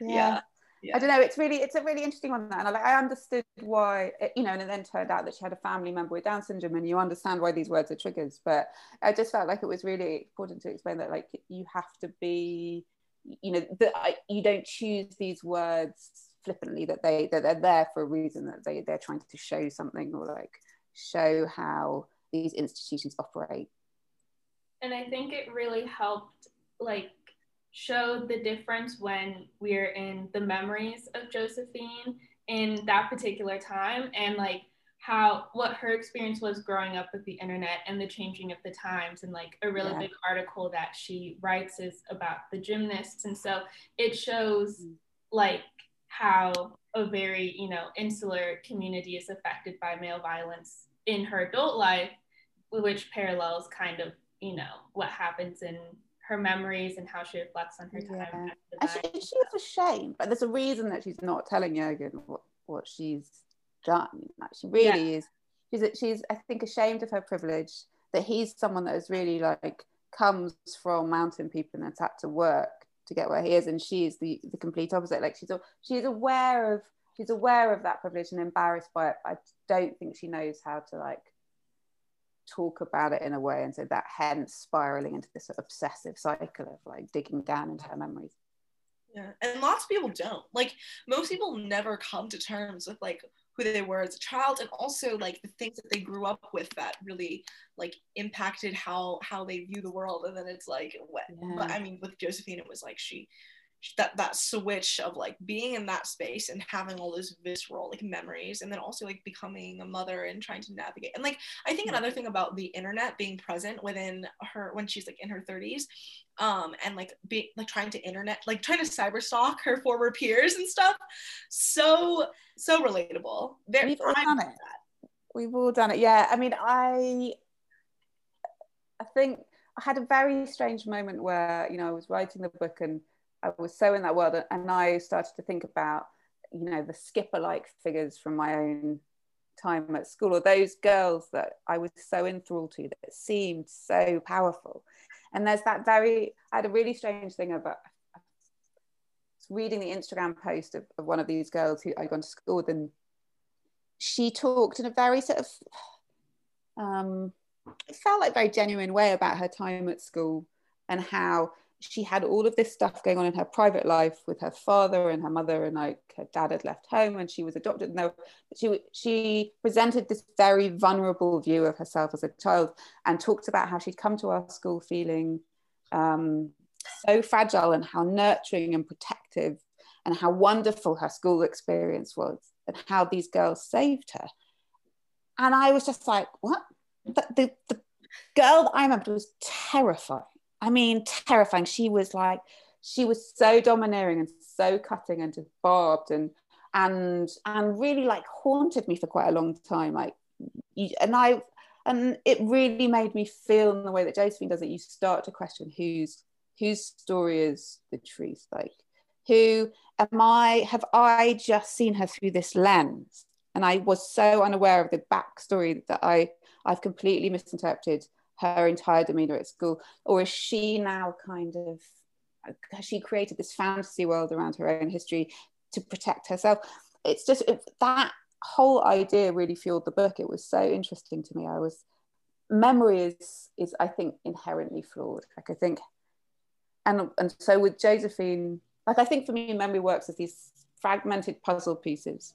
yeah. yeah. Yeah. I don't know. It's really, it's a really interesting one. And I, like, I understood why, it, you know, and it then turned out that she had a family member with Down syndrome, and you understand why these words are triggers. But I just felt like it was really important to explain that, like, you have to be, you know, that you don't choose these words flippantly. That they that they're there for a reason. That they they're trying to show something or like show how these institutions operate. And I think it really helped like show the difference when we're in the memories of Josephine in that particular time and like how what her experience was growing up with the internet and the changing of the times and like a really yeah. big article that she writes is about the gymnasts and so it shows mm. like how a very you know insular community is affected by male violence in her adult life which parallels kind of you know what happens in her memories and how she reflects on her time yeah. she, she was ashamed but there's a reason that she's not telling Jürgen what, what she's done like she really yeah. is she's she's I think ashamed of her privilege that he's someone that is really like comes from mountain people and has had to work to get where he is and she's the the complete opposite. Like she's all she's aware of she's aware of that privilege and embarrassed by it i don't think she knows how to like talk about it in a way and so that hence spiraling into this obsessive cycle of like digging down into her memories. Yeah and lots of people don't. Like most people never come to terms with like who they were as a child and also like the things that they grew up with that really like impacted how how they view the world and then it's like what yeah. but i mean with josephine it was like she that that switch of like being in that space and having all those visceral like memories and then also like becoming a mother and trying to navigate and like i think another thing about the internet being present within her when she's like in her 30s um and like be like trying to internet like trying to cyber stalk her former peers and stuff so so relatable. Very we've all done it. we've all done it. Yeah, I mean, I, I think I had a very strange moment where you know I was writing the book and I was so in that world, and I started to think about you know the skipper-like figures from my own time at school, or those girls that I was so enthralled to that seemed so powerful. And there's that very, I had a really strange thing about reading the Instagram post of, of one of these girls who I'd gone to school with, and she talked in a very sort of, um, it felt like very genuine way about her time at school and how she had all of this stuff going on in her private life with her father and her mother and like her dad had left home and she was adopted and she she presented this very vulnerable view of herself as a child and talked about how she'd come to our school feeling um, so fragile and how nurturing and protective and how wonderful her school experience was and how these girls saved her. And i was just like what? The, the, the girl that i remember was terrified I mean, terrifying. She was like, she was so domineering and so cutting and just barbed and and and really like haunted me for quite a long time. Like, and I and it really made me feel in the way that Josephine does it. You start to question whose whose story is the truth. Like, who am I? Have I just seen her through this lens? And I was so unaware of the backstory that I I've completely misinterpreted her entire demeanor at school or is she now kind of has she created this fantasy world around her own history to protect herself? It's just it, that whole idea really fueled the book. It was so interesting to me. I was memory is is i think inherently flawed. Like i think and and so with josephine like i think for me memory works as these fragmented puzzle pieces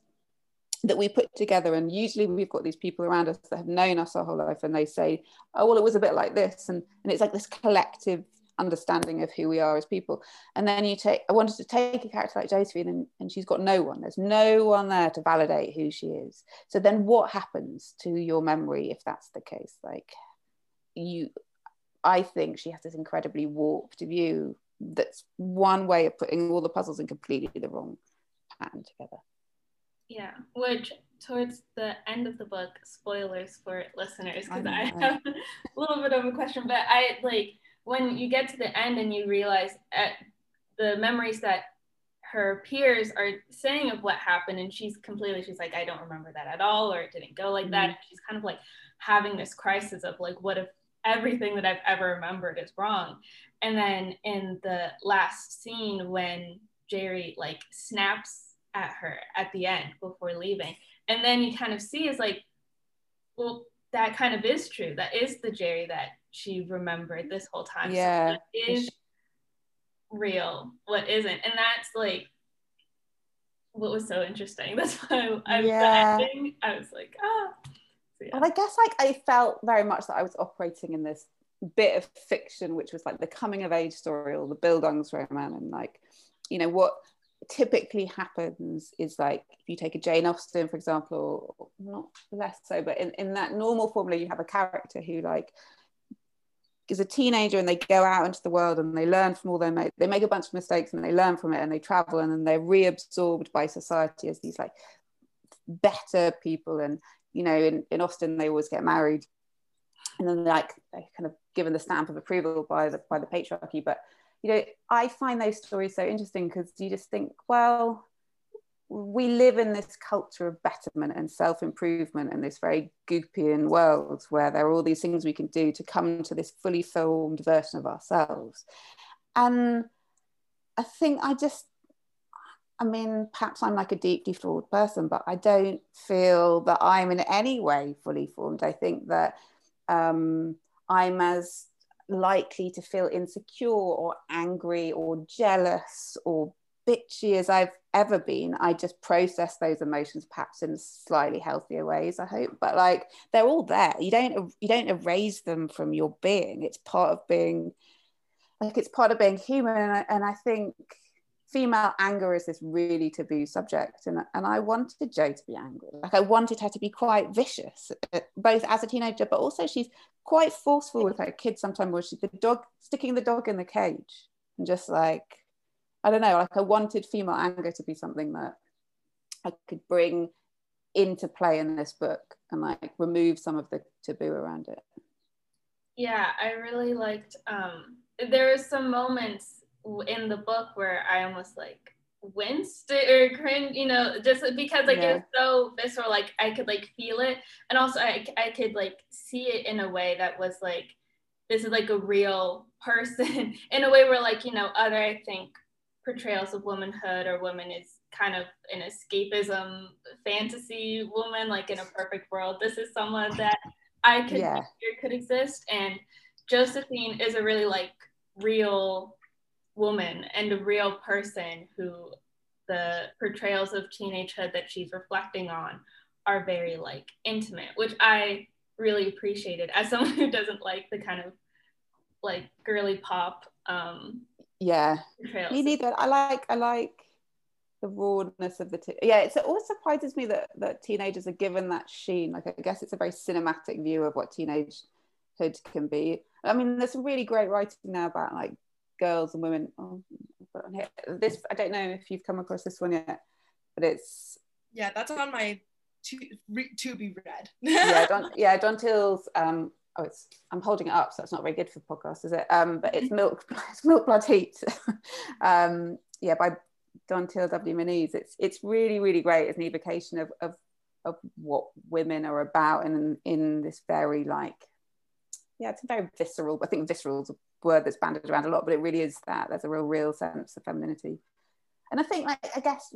that we put together. And usually we've got these people around us that have known us our whole life and they say oh well it was a bit like this. And, and it's like this collective understanding of who we are as people. And then you take i wanted to take a character like josephine and, and she's got no one. There's no one there to validate who she is. So then what happens to your memory if that's the case? Like you i think she has this incredibly warped view that's one way of putting all the puzzles in completely the wrong pattern together yeah, which towards the end of the book, spoilers for listeners, because I, I have a little bit of a question, but I like when you get to the end and you realize at the memories that her peers are saying of what happened, and she's completely, she's like, I don't remember that at all, or it didn't go like mm-hmm. that. She's kind of like having this crisis of like, what if everything that I've ever remembered is wrong? And then in the last scene, when Jerry like snaps at her at the end before leaving. And then you kind of see is like, well, that kind of is true. That is the Jerry that she remembered this whole time. Yeah. So is real, what isn't. And that's like what was so interesting. *laughs* That's why I, yeah. the ending, I was like, ah. So, yeah. And I guess like I felt very much that I was operating in this bit of fiction, which was like the coming of age story or the Bildungsroman and like, you know, what typically happens is like if you take a Jane Austen, for example, not less so, but in, in that normal formula, you have a character who like is a teenager and they go out into the world and they learn from all their mates. They make a bunch of mistakes and they learn from it and they travel and then they're reabsorbed by society as these like better people. And you know, in, in Austen, they always get married and then like kind of given the stamp of approval by the by the patriarchy. But you know, I find those stories so interesting because you just think, well, we live in this culture of betterment and self improvement and this very goopian world where there are all these things we can do to come to this fully formed version of ourselves. And I think I just, I mean, perhaps I'm like a deeply flawed person, but I don't feel that I'm in any way fully formed. I think that um, I'm as likely to feel insecure or angry or jealous or bitchy as I've ever been. I just process those emotions perhaps in slightly healthier ways, I hope. But like they're all there. You don't you don't erase them from your being. It's part of being like it's part of being human. And I, and I think female anger is this really taboo subject and, and i wanted jo to be angry. Like i wanted her to be quite vicious uh, both as a teenager but also she's quite forceful with her kids sometimes where she's the dog sticking the dog in the cage and just like i don't know like i wanted female anger to be something that i could bring into play in this book and like remove some of the taboo around it. Yeah i really liked um there are some moments in the book where i almost like winced or cringe you know just because like yeah. it was so visceral like i could like feel it and also I, I could like see it in a way that was like this is like a real *laughs* person in a way where like you know other i think portrayals of womanhood or women is kind of an escapism fantasy woman like in a perfect world this is someone that i could yeah. could exist and josephine is a really like real woman and a real person who the portrayals of teenagehood that she's reflecting on are very like intimate, which I really appreciated as *laughs* someone who doesn't like the kind of like girly pop um yeah. portrayals. me neither. I like i like the rawness of the t- yeah it's, it always surprises me that that teenagers are given that sheen. Like i guess it's a very cinematic view of what teenagehood can be. I mean there's some really great writing now about like girls and women. Oh, this I don't know if you've come across this one yet, but it's yeah, that's on my to re, to be read. yeah, *laughs* Don, yeah, Dantiel's. Um, oh, it's I'm holding it up, so it's not very good for podcasts, is it? Um, but it's milk, *laughs* it's milk blood heat. *laughs* um, yeah, by Dantiel W. Moniz. It's it's really really great as an evocation of of of what women are about in in this very like yeah, it's a very visceral. I think visceral is a word that's banded around a lot, but it really is that. There's a real, real sense of femininity. And I think, like, I guess,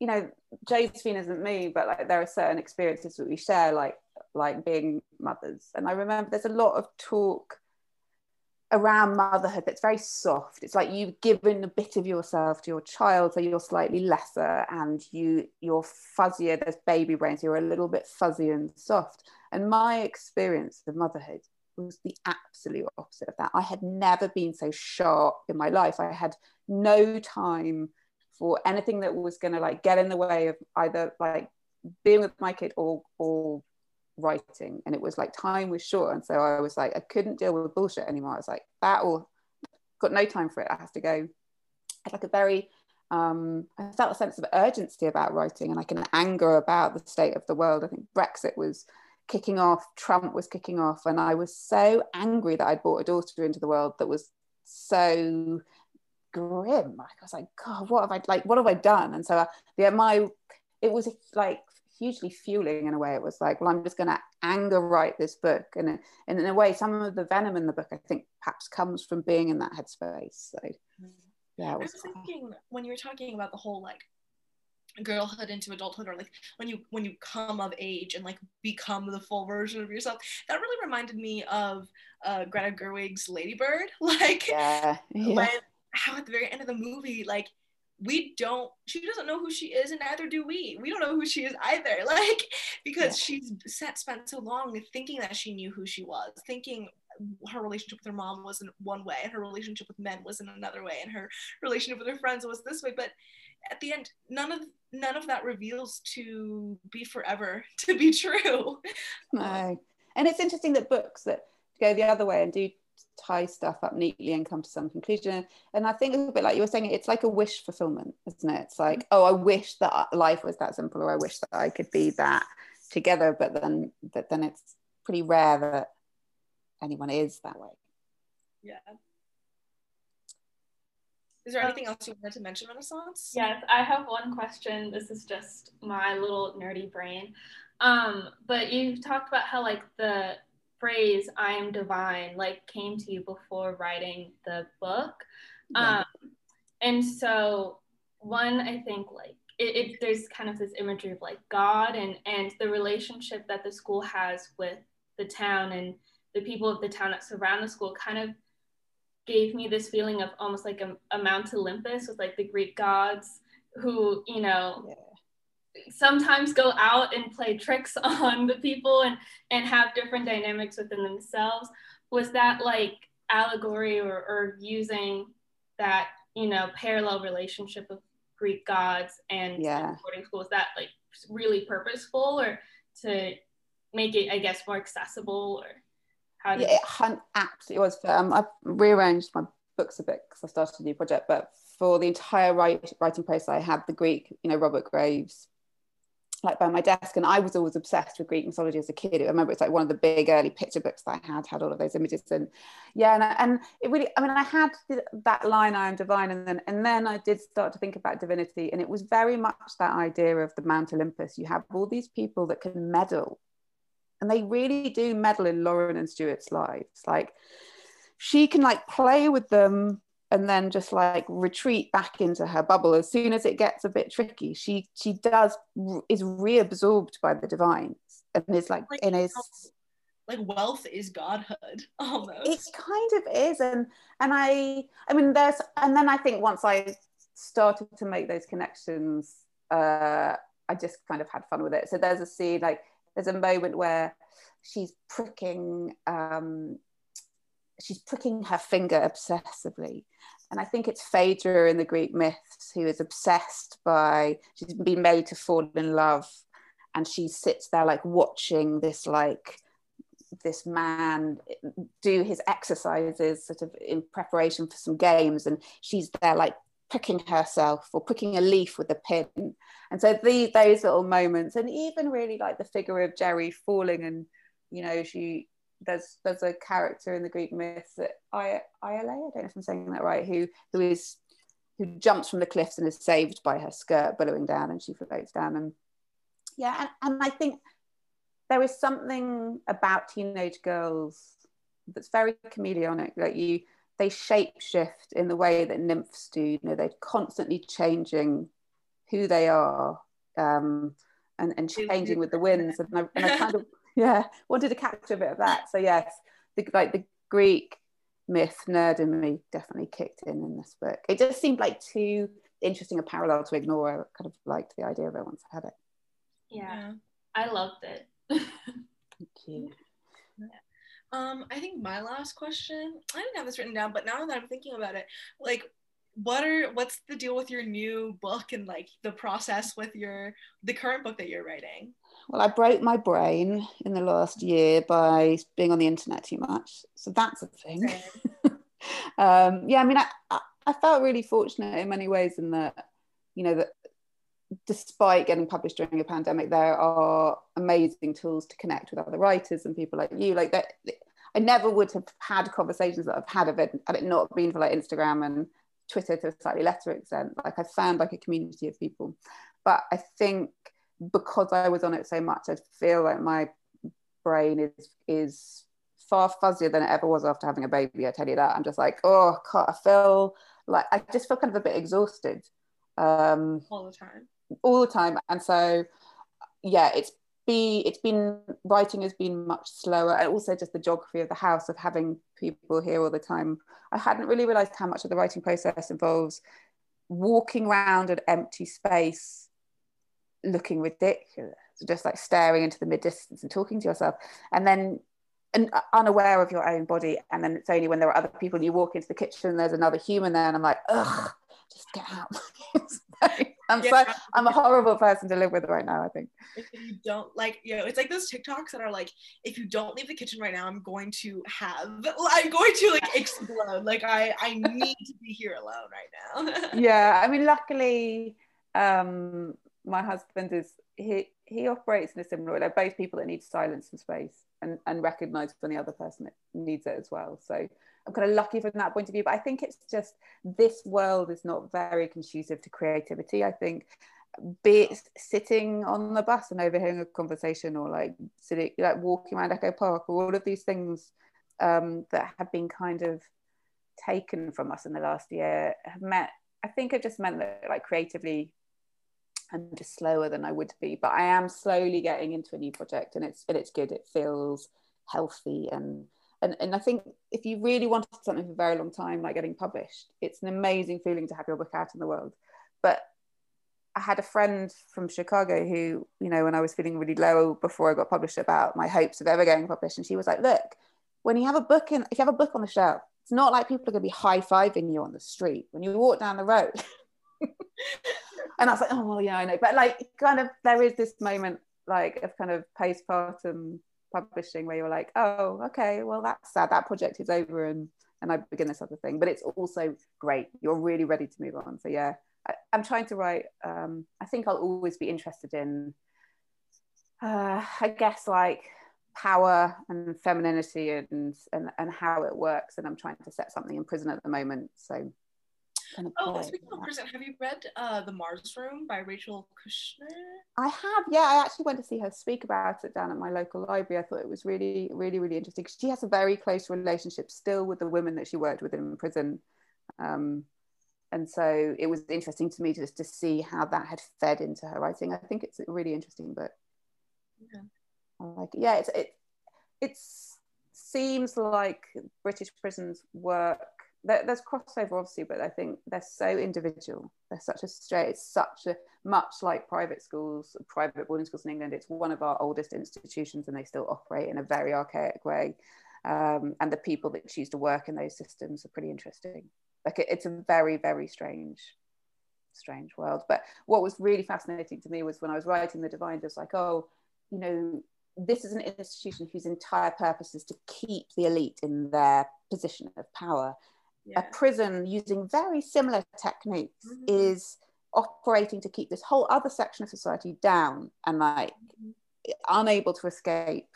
you know, Josephine isn't me, but like there are certain experiences that we share, like like being mothers. And I remember there's a lot of talk around motherhood that's very soft. It's like you've given a bit of yourself to your child, so you're slightly lesser and you you're fuzzier. There's baby brains. You're a little bit fuzzy and soft. And my experience of motherhood was the absolute opposite of that. I had never been so sharp in my life. I had no time for anything that was going to like get in the way of either like being with my kid or or writing. And it was like time was short, and so I was like I couldn't deal with bullshit anymore. I was like that or got no time for it. I have to go. I had like a very um, I felt a sense of urgency about writing and like an anger about the state of the world. I think Brexit was kicking off, Trump was kicking off, and I was so angry that I'd brought a daughter into the world that was so grim. Like I was like, God, what have I like? What have I done? And so, uh, yeah, my it was like hugely fueling in a way. It was like, well, I'm just going to anger write this book, and, and in a way, some of the venom in the book, I think, perhaps comes from being in that headspace. So, mm. yeah, was, I was thinking when you were talking about the whole like girlhood into adulthood or like when you when you come of age and like become the full version of yourself that really reminded me of uh greta gerwig's Lady Bird *laughs* like yeah, yeah. when how at the very end of the movie like we don't she doesn't know who she is and neither do we we don't know who she is either *laughs* like because yeah. she's set, spent so long thinking that she knew who she was thinking her relationship with her mom was in one way and her relationship with men was in another way and her relationship with her friends was this way but at the end none of none of that reveals to be forever *laughs* to be true. No. Um, and it's interesting that books that go the other way and do tie stuff up neatly and come to some conclusion. And i think a bit like you were saying it's like a wish fulfillment isn't it? It's like mm-hmm. oh i wish that life was that simple or i wish that i could be that together but then but then it's pretty rare that anyone is that way. Yeah is there anything else you wanted to mention, Renaissance? Yes, I have one question. This is just my little nerdy brain. Um, but you talked about how like the phrase "I am divine" like came to you before writing the book, yeah. um, and so one I think like it, it, there's kind of this imagery of like God and and the relationship that the school has with the town and the people of the town that surround the school kind of gave me this feeling of almost like a, a Mount Olympus with like the Greek gods who, you know, yeah. sometimes go out and play tricks *laughs* on the people and, and have different dynamics within themselves. Was that like allegory or, or using that, you know, parallel relationship of Greek gods and yeah. boarding school? Was that like really purposeful or to make it, I guess, more accessible or? How yeah, it absolutely was. Um, I've rearranged my books a bit because I started a new project, but for the entire write, writing process, I had the Greek, you know, Robert Graves like by my desk and I was always obsessed with Greek mythology as a kid I remember it's like one of the big early picture books that I had had all of those images and yeah and, and it really I mean I had that line I am divine and then and then I did start to think about divinity and it was very much that idea of the Mount Olympus you have all these people that can meddle and they really do meddle in Lauren and Stuart's lives. Like she can like play with them and then just like retreat back into her bubble. As soon as it gets a bit tricky she she does is reabsorbed by the divines and is like, like in his like wealth is godhood *laughs* almost. It kind of is. And and i i mean there's and then i think once i started to make those connections uh i just kind of had fun with it. So there's a scene like there's a moment where she's pricking um she's pricking her finger obsessively. And I think it's Phaedra in the Greek myths who is obsessed by, she's been made to fall in love. And she sits there like watching this, like, this man do his exercises sort of in preparation for some games. And she's there like pricking herself or pricking a leaf with a pin. And so these, those little moments, and even really like the figure of Jerry falling and, you know, she there's there's a character in the Greek myth that I Iole, I don't know if I'm saying that right, who who is who jumps from the cliffs and is saved by her skirt billowing down and she floats down and yeah and, and I think there is something about teenage girls that's very chameleonic like you they shape shift in the way that nymphs do. You know they're constantly changing who they are um, and, and changing with the *laughs* winds. And I, and I kind of *laughs* yeah wanted to capture a bit of that. So yes the, like the greek myth nerd in me definitely kicked in in this book. It just seemed like too interesting a parallel to ignore. I kind of liked the idea of it once i had it. Yeah, yeah. i loved it. *laughs* Thank you um i think my last question i didn't have this written down but now that i'm thinking about it like what are what's the deal with your new book and like the process with your the current book that you're writing well, I broke my brain in the last year by being on the internet too much. So that's a thing. *laughs* um, yeah, I mean, I, I felt really fortunate in many ways in that, you know, that despite getting published during a pandemic, there are amazing tools to connect with other writers and people like you. Like that, I never would have had conversations that I've had of it had it not been for like Instagram and Twitter to a slightly lesser extent. Like I found like a community of people. But I think because I was on it so much, I feel like my brain is is far fuzzier than it ever was after having a baby. I tell you that. I'm just like, oh God, I feel like I just feel kind of a bit exhausted. Um, all the time. All the time. And so yeah, it's be it's been writing has been much slower and also just the geography of the house of having people here all the time. I hadn't really realized how much of the writing process involves walking around an empty space looking ridiculous, just like staring into the mid distance and talking to yourself. And then and unaware of your own body. And then it's only when there are other people, and you walk into the kitchen, there's another human there, and I'm like, ugh, just get out. *laughs* I'm yeah. so I'm a horrible person to live with right now. I think. If you don't like, you know, it's like those TikToks that are like, if you don't leave the kitchen right now, I'm going to have, *laughs* I'm going to like explode. Like I, I need to be here alone right now. *laughs* yeah, I mean, luckily, um, my husband is he he operates in a similar way. They're both people that need silence and space and, and recognize when the other person needs it as well. So I'm kind of lucky from that point of view. But I think it's just this world is not very conducive to creativity. I think be it sitting on the bus and overhearing a conversation or like sitting like walking around Echo Park or all of these things um, that have been kind of taken from us in the last year have met I think it just meant that like creatively I'm just slower than I would be. But I am slowly getting into a new project, and it's and it's good. It feels healthy and and and I think if you really wanted something for a very long time, like getting published, it's an amazing feeling to have your book out in the world. But I had a friend from Chicago who, you know, when I was feeling really low before I got published about my hopes of ever getting published, and she was like, "Look, when you have a book in, if you have a book on the shelf, it's not like people are going to be high fiving you on the street when you walk down the road." *laughs* and I was like, oh well, yeah, I know. But like, kind of, there is this moment like of kind of postpartum publishing where you're like, oh, okay, well, that's sad. That project is over, and and I begin this other thing. But it's also great. You're really ready to move on. So yeah, I, am trying to write. Um, I think I'll always be interested in uh, I guess like power and femininity and, and and how it works and I'm trying to set something in prison at the moment so kind of oh speaking of prison have you read uh, the Mars Room by Rachel Kushner? I have yeah I actually went to see her speak about it down at my local library. I thought it was really really really interesting she has a very close relationship still with the women that she worked with in prison. Um, and so it was interesting to me just to see how that had fed into her writing. I think it's a really interesting book yeah. Like it. yeah it's it it seems like british prisons work there, there's crossover obviously but i think they're so individual. They're such a straight it's such a much like private schools private boarding schools in england it's one of our oldest institutions and they still operate in a very archaic way. Um, and the people that choose to work in those systems are pretty interesting. Like it, it's a very very strange strange world. But what was really fascinating to me was when i was writing the divine just like oh you know this is an institution whose entire purpose is to keep the elite in their position of power. Yeah. A prison using very similar techniques mm-hmm. is operating to keep this whole other section of society down and like mm-hmm. unable to escape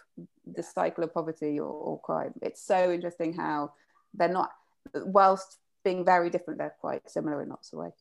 the cycle of poverty or, or crime. It's so interesting how they're not, whilst being very different, they're quite similar in lots of ways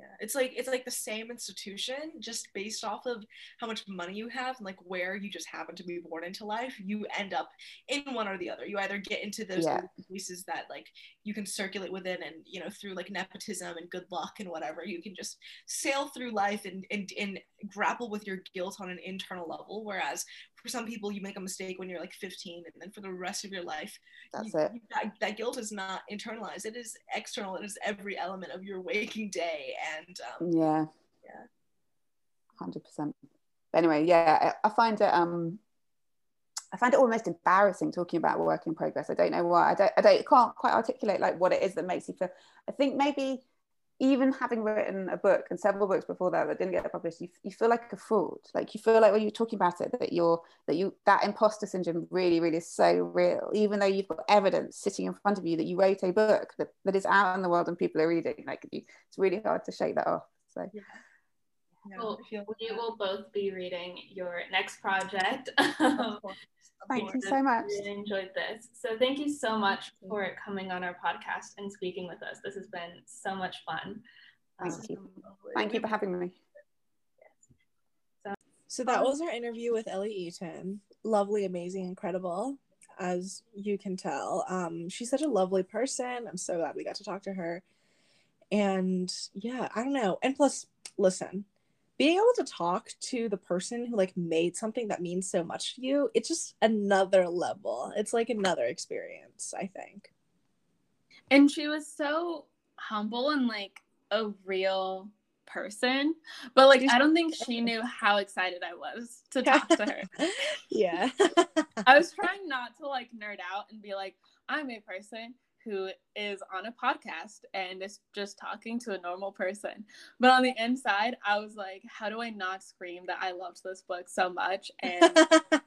yeah it's like it's like the same institution just based off of how much money you have and like where you just happen to be born into life you end up in one or the other you either get into those yeah. places that like you can circulate within and you know through like nepotism and good luck and whatever you can just sail through life and and, and grapple with your guilt on an internal level whereas for some people you make a mistake when you're like 15 and then for the rest of your life that's you, it you, that, that, guilt is not internalized it is external it is every element of your waking day and um, yeah yeah 100% anyway yeah I, I find it um I find it almost embarrassing talking about work in progress. I don't know why. I don't. I don't. Can't quite articulate like what it is that makes you feel. I think maybe even having written a book and several books before that that didn't get published, you, you feel like a fraud. Like you feel like when you're talking about it, that you're that you that imposter syndrome really, really is so real. Even though you've got evidence sitting in front of you that you wrote a book that, that is out in the world and people are reading, like you, it's really hard to shake that off. So yeah. Well, we will both be reading your next project. *laughs* Thank you so much. Really enjoyed this. So thank you so much for coming on our podcast and speaking with us. This has been so much fun. Thank um, you. Thank you for having me. So, so that was our interview with Ellie Eaton. Lovely, amazing, incredible, as you can tell. Um, she's such a lovely person. I'm so glad we got to talk to her. And yeah, I don't know. And plus, listen, being able to talk to the person who like made something that means so much to you it's just another level. It's like another experience i think. And she was so humble and like a real person but like i don't think she *laughs* knew how excited i was to *laughs* talk to her. Yeah. I was trying not to like nerd out and be like i'm a person who is on a podcast and is just talking to a normal person. But on the inside, I was like, how do I not scream that I loved this book so much? And *laughs*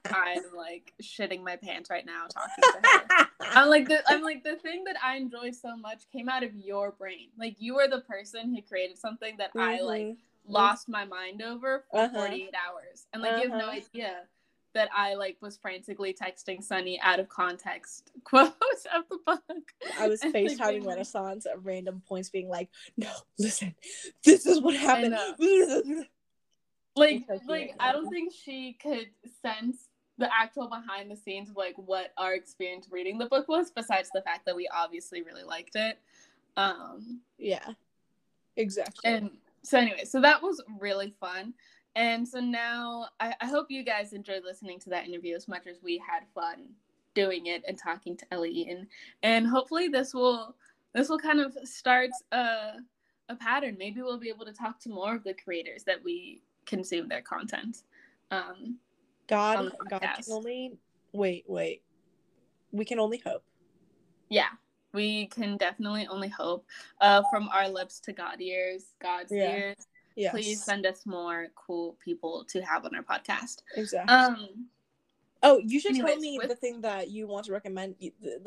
I'm like shitting my pants right now talking to her. I'm like the I'm like the thing that I enjoy so much came out of your brain. Like you were the person who created something that mm-hmm. I like mm-hmm. lost my mind over for uh-huh. 48 hours. And like uh-huh. you have no uh-huh. idea that I like was frantically texting Sunny out of context *laughs* quotes of the book. I was *laughs* FaceTiming like, Renaissance at random points, being like, "No, listen, this is what happened." *laughs* like, like I don't think she could sense the actual behind the scenes of like what our experience reading the book was. Besides the fact that we obviously really liked it. Um, yeah, exactly. And so anyway, so that was really fun. And so now I, I, hope you guys enjoyed listening to that interview as much as we had fun doing it and talking to Ellie Eaton. And hopefully this will this will kind of start a, a pattern. Maybe we'll be able to talk to more of the creators that we consume their content. Um, God, God can only wait, wait. We can only hope. Yeah, we can definitely only hope. Uh, from our lips to God ears, God's yeah. ears yes. please send us more cool people to have on our podcast. Exactly. Um, oh, you should anyways, tell me with... the thing that you want to recommend.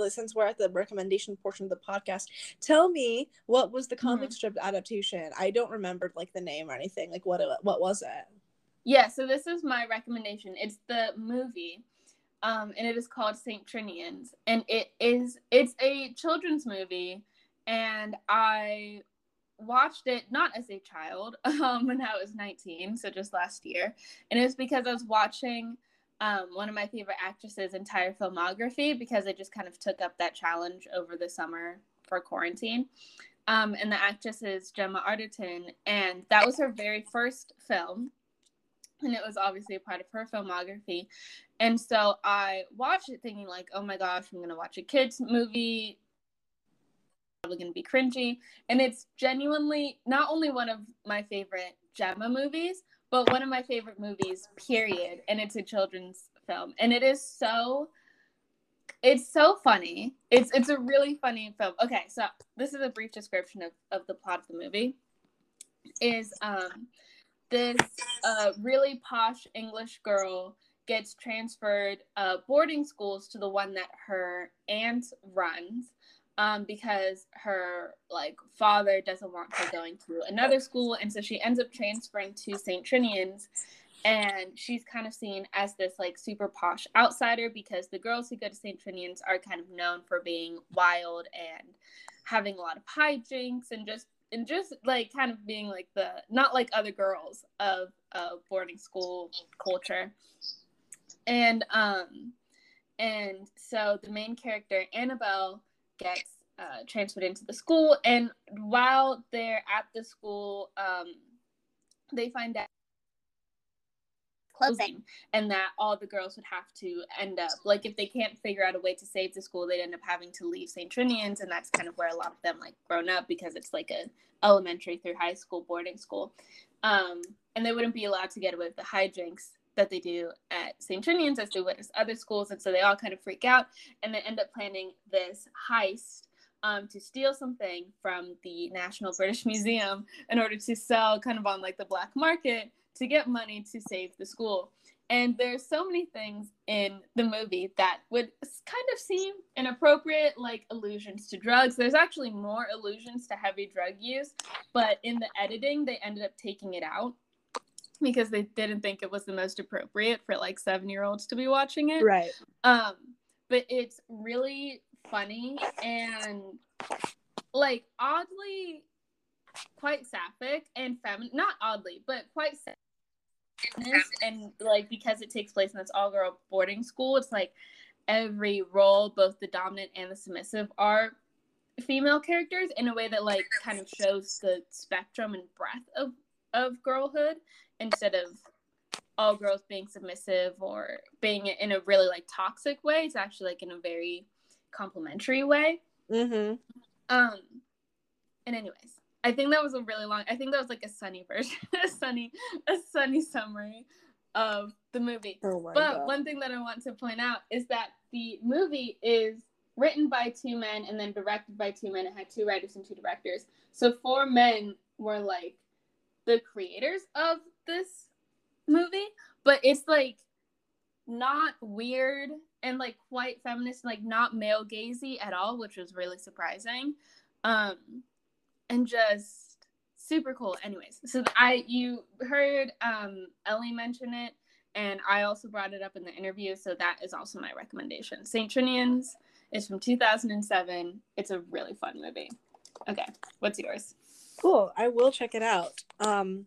Since we're at the recommendation portion of the podcast, tell me what was the comic mm-hmm. strip adaptation. I don't remember like the name or anything. Like what? What was it? Yeah, so this is my recommendation. It's the movie, um, and it is called Saint Trinians, and it is it's a children's movie, and I watched it not as a child *laughs* um, when I was 19, so just last year, and it was because I was watching um, one of my favorite actresses' entire filmography because I just kind of took up that challenge over the summer for quarantine. Um, and the actress is Gemma Arterton, and that was her very first film, and it was obviously a part of her filmography. And so I watched it thinking like, oh my gosh, I'm gonna watch a kids movie. Probably gonna be cringy, and it's genuinely not only one of my favorite Gemma movies, but one of my favorite movies, period. And it's a children's film, and it is so. It's so funny. It's it's a really funny film. Okay, so this is a brief description of, of the plot of the movie. Is um this uh, really posh English girl gets transferred uh, boarding schools to the one that her aunt runs um, because her like father doesn't want her going to another school, and so she ends up transferring to St. Trinian's, and she's kind of seen as this like super posh outsider because the girls who go to St. Trinian's are kind of known for being wild and having a lot of hijinks and just and just like kind of being like the not like other girls of uh, boarding school culture and um and so the main character annabelle gets uh, transferred into the school and while they're at the school um they find out closing and that all the girls would have to end up like if they can't figure out a way to save the school they'd end up having to leave st trinian's and that's kind of where a lot of them like grown up because it's like a elementary through high school boarding school. Um, and they wouldn't be allowed to get away with the hijinks that they do at st trinian's as they at other schools and so they all kind of freak out and they end up planning this heist um, to steal something from the National British Museum in order to sell kind of on like the black market to get money to save the school. And there's so many things in the movie that would kind of seem inappropriate, like allusions to drugs. There's actually more allusions to heavy drug use, but in the editing, they ended up taking it out because they didn't think it was the most appropriate for like seven year olds to be watching it. Right. Um, but it's really funny and like oddly quite sapphic and feminine not oddly but quite sapphic. and like because it takes place in this all girl boarding school it's like every role both the dominant and the submissive are female characters in a way that like kind of shows the spectrum and breadth of of girlhood instead of all girls being submissive or being in a really like toxic way it's actually like in a very complimentary way mm-hmm. um and anyways I think that was a really long. I think that was like a sunny version, *laughs* a sunny, a sunny summary of the movie. Oh but God. one thing that I want to point out is that the movie is written by two men and then directed by two men. It had two writers and two directors. So four men were like the creators of this movie, but it's like not weird and like quite feminist, like not male gazy at all, which was really surprising. Um, and just super cool. Anyways, so I you heard um, Ellie mention it, and I also brought it up in the interview, so that is also my recommendation. Saint Trinians is from 2007. It's a really fun movie. Okay, what's yours? Cool. I will check it out. Um,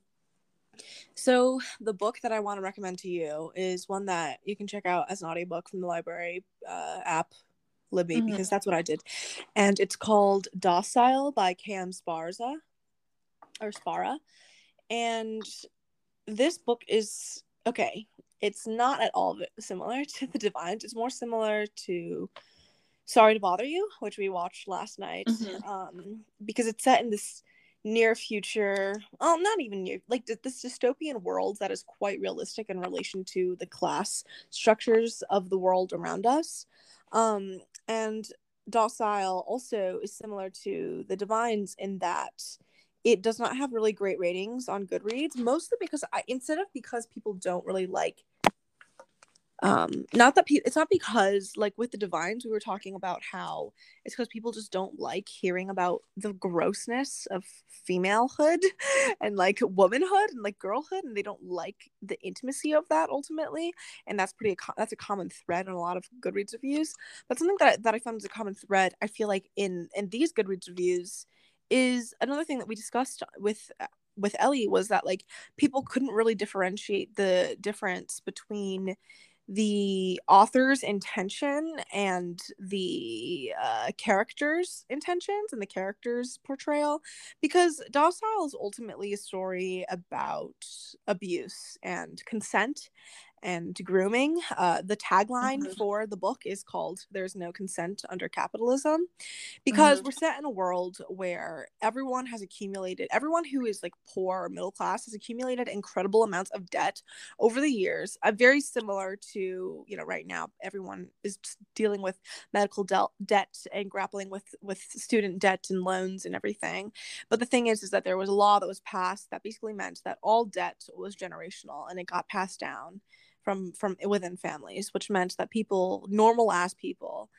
so the book that I want to recommend to you is one that you can check out as an audiobook from the library uh, app Libby mm-hmm. because that's what I did. And it's called Docile by Cam Sparza or Szpara. And this book is okay. It's not at all similar *laughs* to The Divines. It's more similar to Sorry to Bother You, which we watched last night. Mm-hmm. Um, because it's set in this near future well not even near like this dystopian world that is quite realistic in relation to the class structures of the world around us um and docile also is similar to the divines in that it does not have really great ratings on goodreads mostly because i instead of because people don't really like um not that pe- it's not because like with the divines we were talking about how it's because people just don't like hearing about the grossness of femalehood *laughs* and like womanhood and like girlhood and they don't like the intimacy of that ultimately and that's pretty that's a common thread in a lot of goodreads reviews. But something that, that i found is a common thread i feel like in in these goodreads reviews is another thing that we discussed with with ellie was that like people couldn't really differentiate the difference between the author's intention and the uh, character's intentions and the character's portrayal because docile is ultimately a story about abuse and consent and grooming. Uh, the tagline mm-hmm. for the book is called There's No Consent Under Capitalism because mm-hmm. we're set in a world where everyone has accumulated, everyone who is like poor or middle class has accumulated incredible amounts of debt over the years. Uh, very similar to, you know, right now, everyone is dealing with medical de- debt and grappling with, with student debt and loans and everything. But the thing is, is that there was a law that was passed that basically meant that all debt was generational and it got passed down from from within families which meant that people normal ass people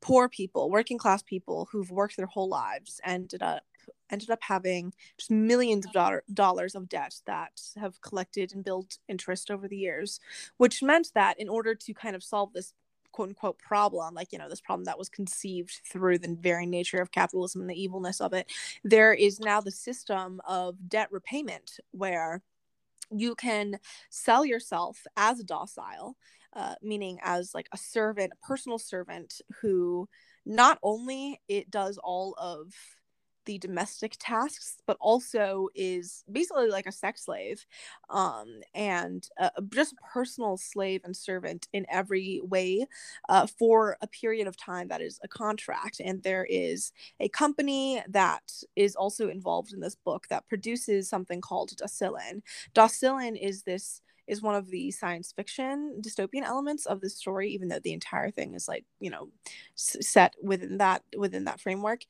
poor people working class people who've worked their whole lives ended up ended up having just millions of dollar, dollars of debt that have collected and built interest over the years which meant that in order to kind of solve this quote unquote problem like you know this problem that was conceived through the very nature of capitalism and the evilness of it there is now the system of debt repayment where you can sell yourself as docile uh, meaning as like a servant a personal servant who not only it does all of the domestic tasks but also is basically like a sex slave um, and uh, just a personal slave and servant in every way uh, for a period of time that is a contract and there is a company that is also involved in this book that produces something called Docilin. Docilin is this is one of the science fiction dystopian elements of the story even though the entire thing is like you know s- set within that within that framework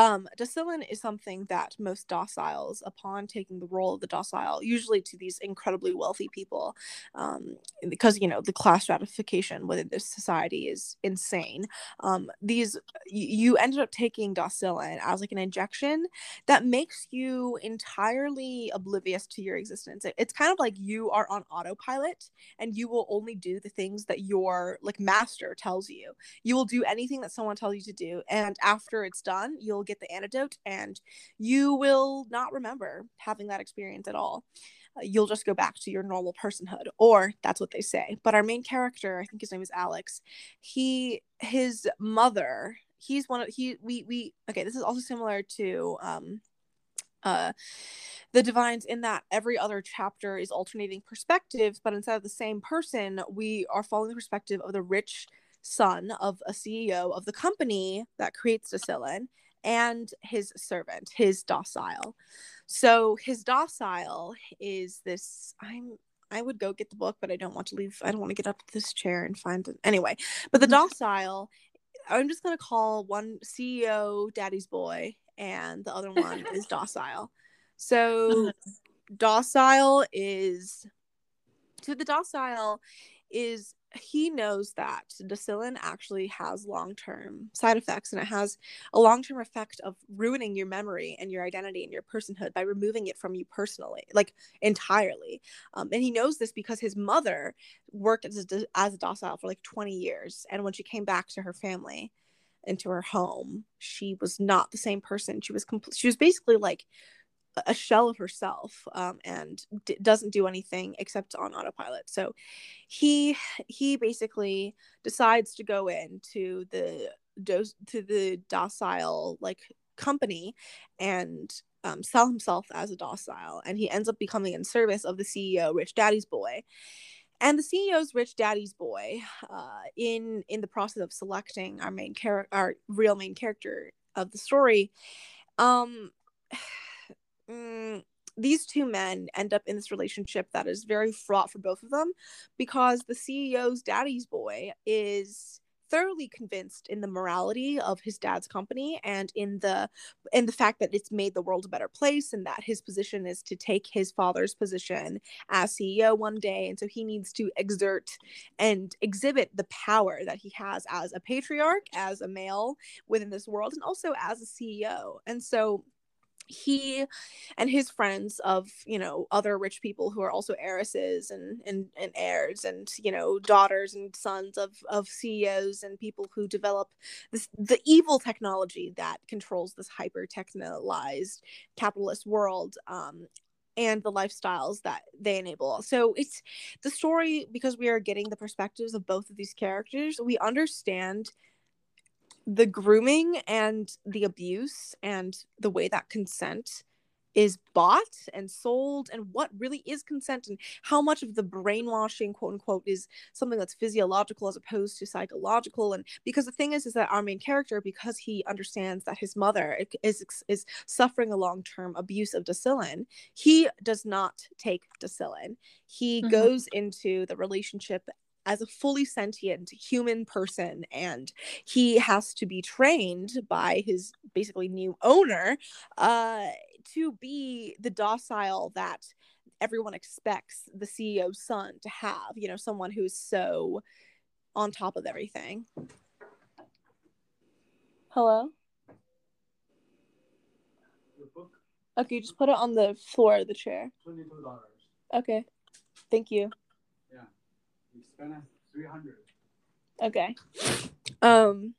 um, docilin is something that most dociles, upon taking the role of the docile, usually to these incredibly wealthy people, um, because you know the class stratification within this society is insane. Um, these you, ended up taking docilin as like an injection that makes you entirely oblivious to your existence. It, it's kind of like you are on autopilot and you will only do the things that your like master tells you. You will do anything that someone tells you to do, and after it's done, you'll get the antidote and you will not remember having that experience at all. Uh, you'll just go back to your normal personhood or that's what they say. But our main character, I think his name is Alex, he his mother, he's one of he we we okay, this is also similar to um uh the divines in that every other chapter is alternating perspectives but instead of the same person we are following the perspective of the rich son of a ceo of the company that creates the Docilin and his servant, his docile. So his docile is this I'm I would go get the book, but I don't want to leave. I don't want to get up to this chair and find it. Anyway, but the mm-hmm. docile, I'm just going to call one CEO Daddy's Boy and the other one is *laughs* docile. So docile is to the docile is he knows that Docilin actually has long term side effects and it has a long term effect of ruining your memory and your identity and your personhood by removing it from you personally, like entirely. Um, and he knows this because his mother worked as a, as a docile for like 20 years. And when she came back to her family, into her home, she was not the same person. She was complete. She was basically like a shell of herself um, and d- doesn't do anything except on autopilot. So he he basically decides to go into the do- to the docile like company and um, sell himself as a docile and he ends up becoming in service of the ceo rich daddy's boy. And the ceo's rich daddy's boy uh, in in the process of selecting our main character our real main character of the story um mm, these two men end up in this relationship that is very fraught for both of them because the CEO's daddy's boy is thoroughly convinced in the morality of his dad's company and in the in the fact that it's made the world a better place and that his position is to take his father's position as CEO one day. And so he needs to exert and exhibit the power that he has as a patriarch as a male within this world and also as a CEO and so he and his friends of you know other rich people who are also heiresses and and, and heirs and you know daughters and sons of of CEOs and people who develop this the evil technology that controls this hyper technologized capitalist world um and the lifestyles that they enable. So it's the story because we are getting the perspectives of both of these characters. We understand the grooming and the abuse and the way that consent is bought and sold and what really is consent and how much of the brainwashing quote unquote is something that's physiological as opposed to psychological and because the thing is is that our main character because he understands that his mother is is suffering a long-term abuse of Docilin he does not take Docilin he mm-hmm. goes into the relationship as a fully sentient human person and he has to be trained by his basically new owner uh, to be the docile that everyone expects the CEO's son to have you know someone who's so on top of everything. Hello? Okay just put it on the floor of the chair. $22 okay thank you. we spent 300 okay. Um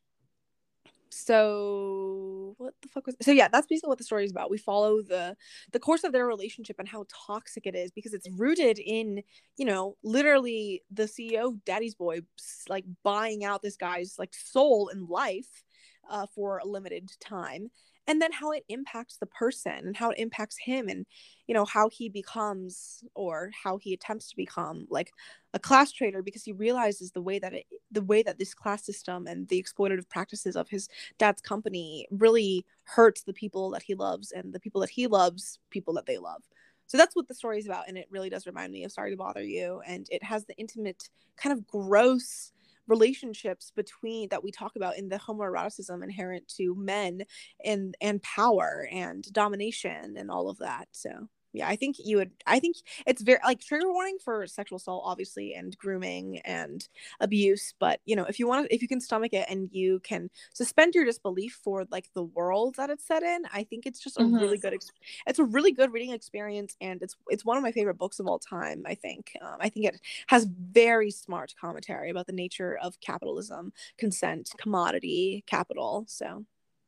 so what the fuck was so yeah that's basically what the story is about. We follow the the course of their relationship and how toxic it is because it's rooted in you know literally the ceo daddy's boy like buying out this guy's like soul and life uh, for a limited time and then how it impacts the person and how it impacts him and you know how he becomes or how he attempts to become like a class trader because he realizes the way that it the way that this class system and the exploitative practices of his dad's company really hurts the people that he loves and the people that he loves people that they love. So that's what the story is about and it really does remind me of sorry to bother you and it has the intimate kind of gross relationships between that we talk about in the homoeroticism inherent to men and and power and domination and all of that so yeah i think you would i think it's very like trigger warning for sexual assault obviously and grooming and abuse but you know if you want if you can stomach it and you can suspend your disbelief for like the world that it's set in i think it's just a mm-hmm. really good ex- it's a really good reading experience and it's it's one of my favorite books of all time i think um, i think it has very smart commentary about the nature of capitalism consent commodity capital so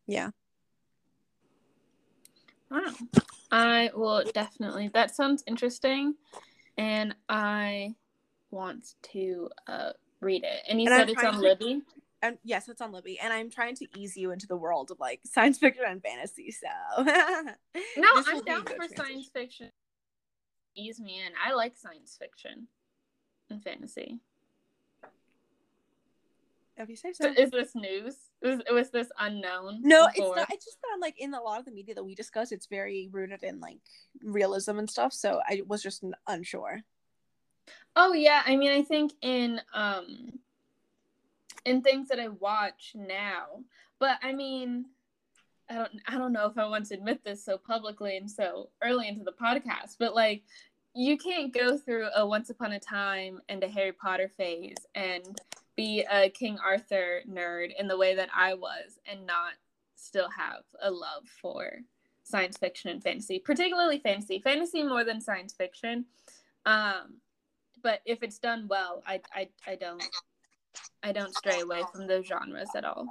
yeah Wow. I will definitely. That sounds interesting, and I want to uh, read it. And you and said I'm it's on to, Libby. And yes, it's on Libby, and I'm trying to ease you into the world of like science fiction and fantasy. So *laughs* no, I'm down for transition. science fiction. Ease me in. I like science fiction and fantasy. If you say so. Is this news? Was, was this unknown? No, before? it's not. It's just that like in a lot of the media that we discuss, it's very rooted in like realism and stuff. So I was just unsure. Oh yeah, I mean, I think in um in things that I watch now, but I mean, I don't I don't know if I want to admit this so publicly and so early into the podcast, but like you can't go through a Once Upon a Time and a Harry Potter phase and be a King Arthur nerd in the way that I was and not still have a love for science fiction and fantasy, particularly fantasy. Fantasy more than science fiction. Um, but if it's done well, I, I, I don't I don't stray away from those genres at all.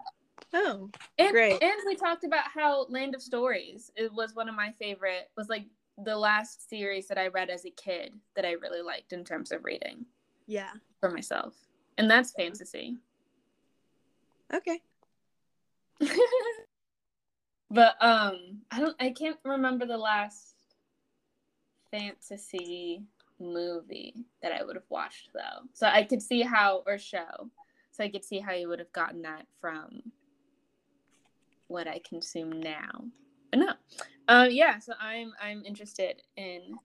Oh, and, great! And we talked about how Land of Stories it was one of my favorite. Was like the last series that I read as a kid that I really liked in terms of reading. Yeah, for myself and that's fantasy. Okay. *laughs* but um, I don't. I can't remember the last fantasy movie that I would have watched though. So I could see how or show. So I could see how you would have gotten that from what I consume now. But no. Um yeah, so I'm I'm interested in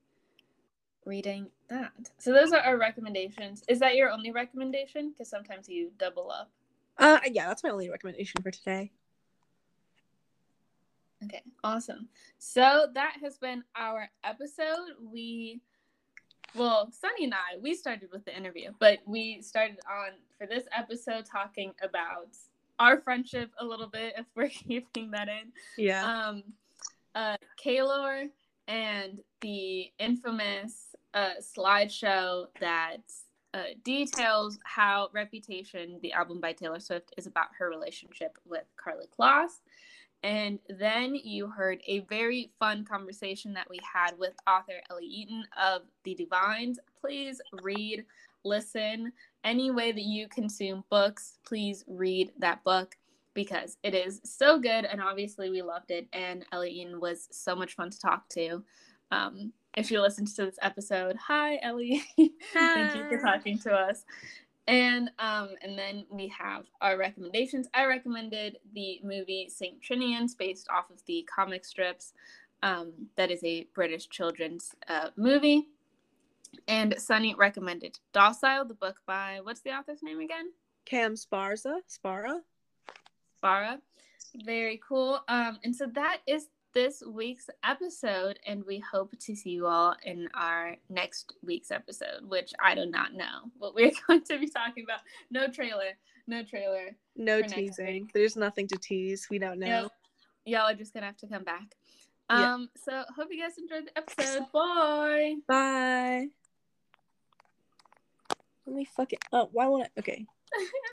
reading that. So those are our recommendations. Is that your only recommendation? Because sometimes you double up. Uh, yeah, that's my only recommendation for today. Okay, awesome. So that has been our episode. We, well, Sunny and I, we started with the interview, but we started on for this episode talking about our friendship a little bit, if we're *laughs* keeping that in. Yeah. Um, uh, Kaylor and the infamous uh, slideshow that uh, details how Reputation, the album by Taylor Swift, is about her relationship with Karlie Kloss. And then you heard a very fun conversation that we had with author Ellie Eaton of The Divines. Please read, listen, any way that you consume books, please read that book because it is so good. And obviously, we loved it. And Ellie Eaton was so much fun to talk to. Um, if you listened to this episode, hi, Ellie. *laughs* Thank you for talking to us. And um, and then we have our recommendations. I recommended the movie Saint Trinians, based off of the comic strips. Um, that is a British children's uh, movie. And Sunny recommended Docile, the book by what's the author's name again? Cam Sparza. Szpara. Szpara. Very cool. Um, and so that is this week's episode, and we hope to see you all in our next week's episode, which I do not know what we're *laughs* going to be talking about. No trailer, no trailer, no teasing. There's nothing to tease. We don't know. Yep. Y'all are just gonna have to come back. Um, so hope you guys enjoyed the episode. Bye. Bye. Let me fuck it Oh, why won't I? Okay. *laughs*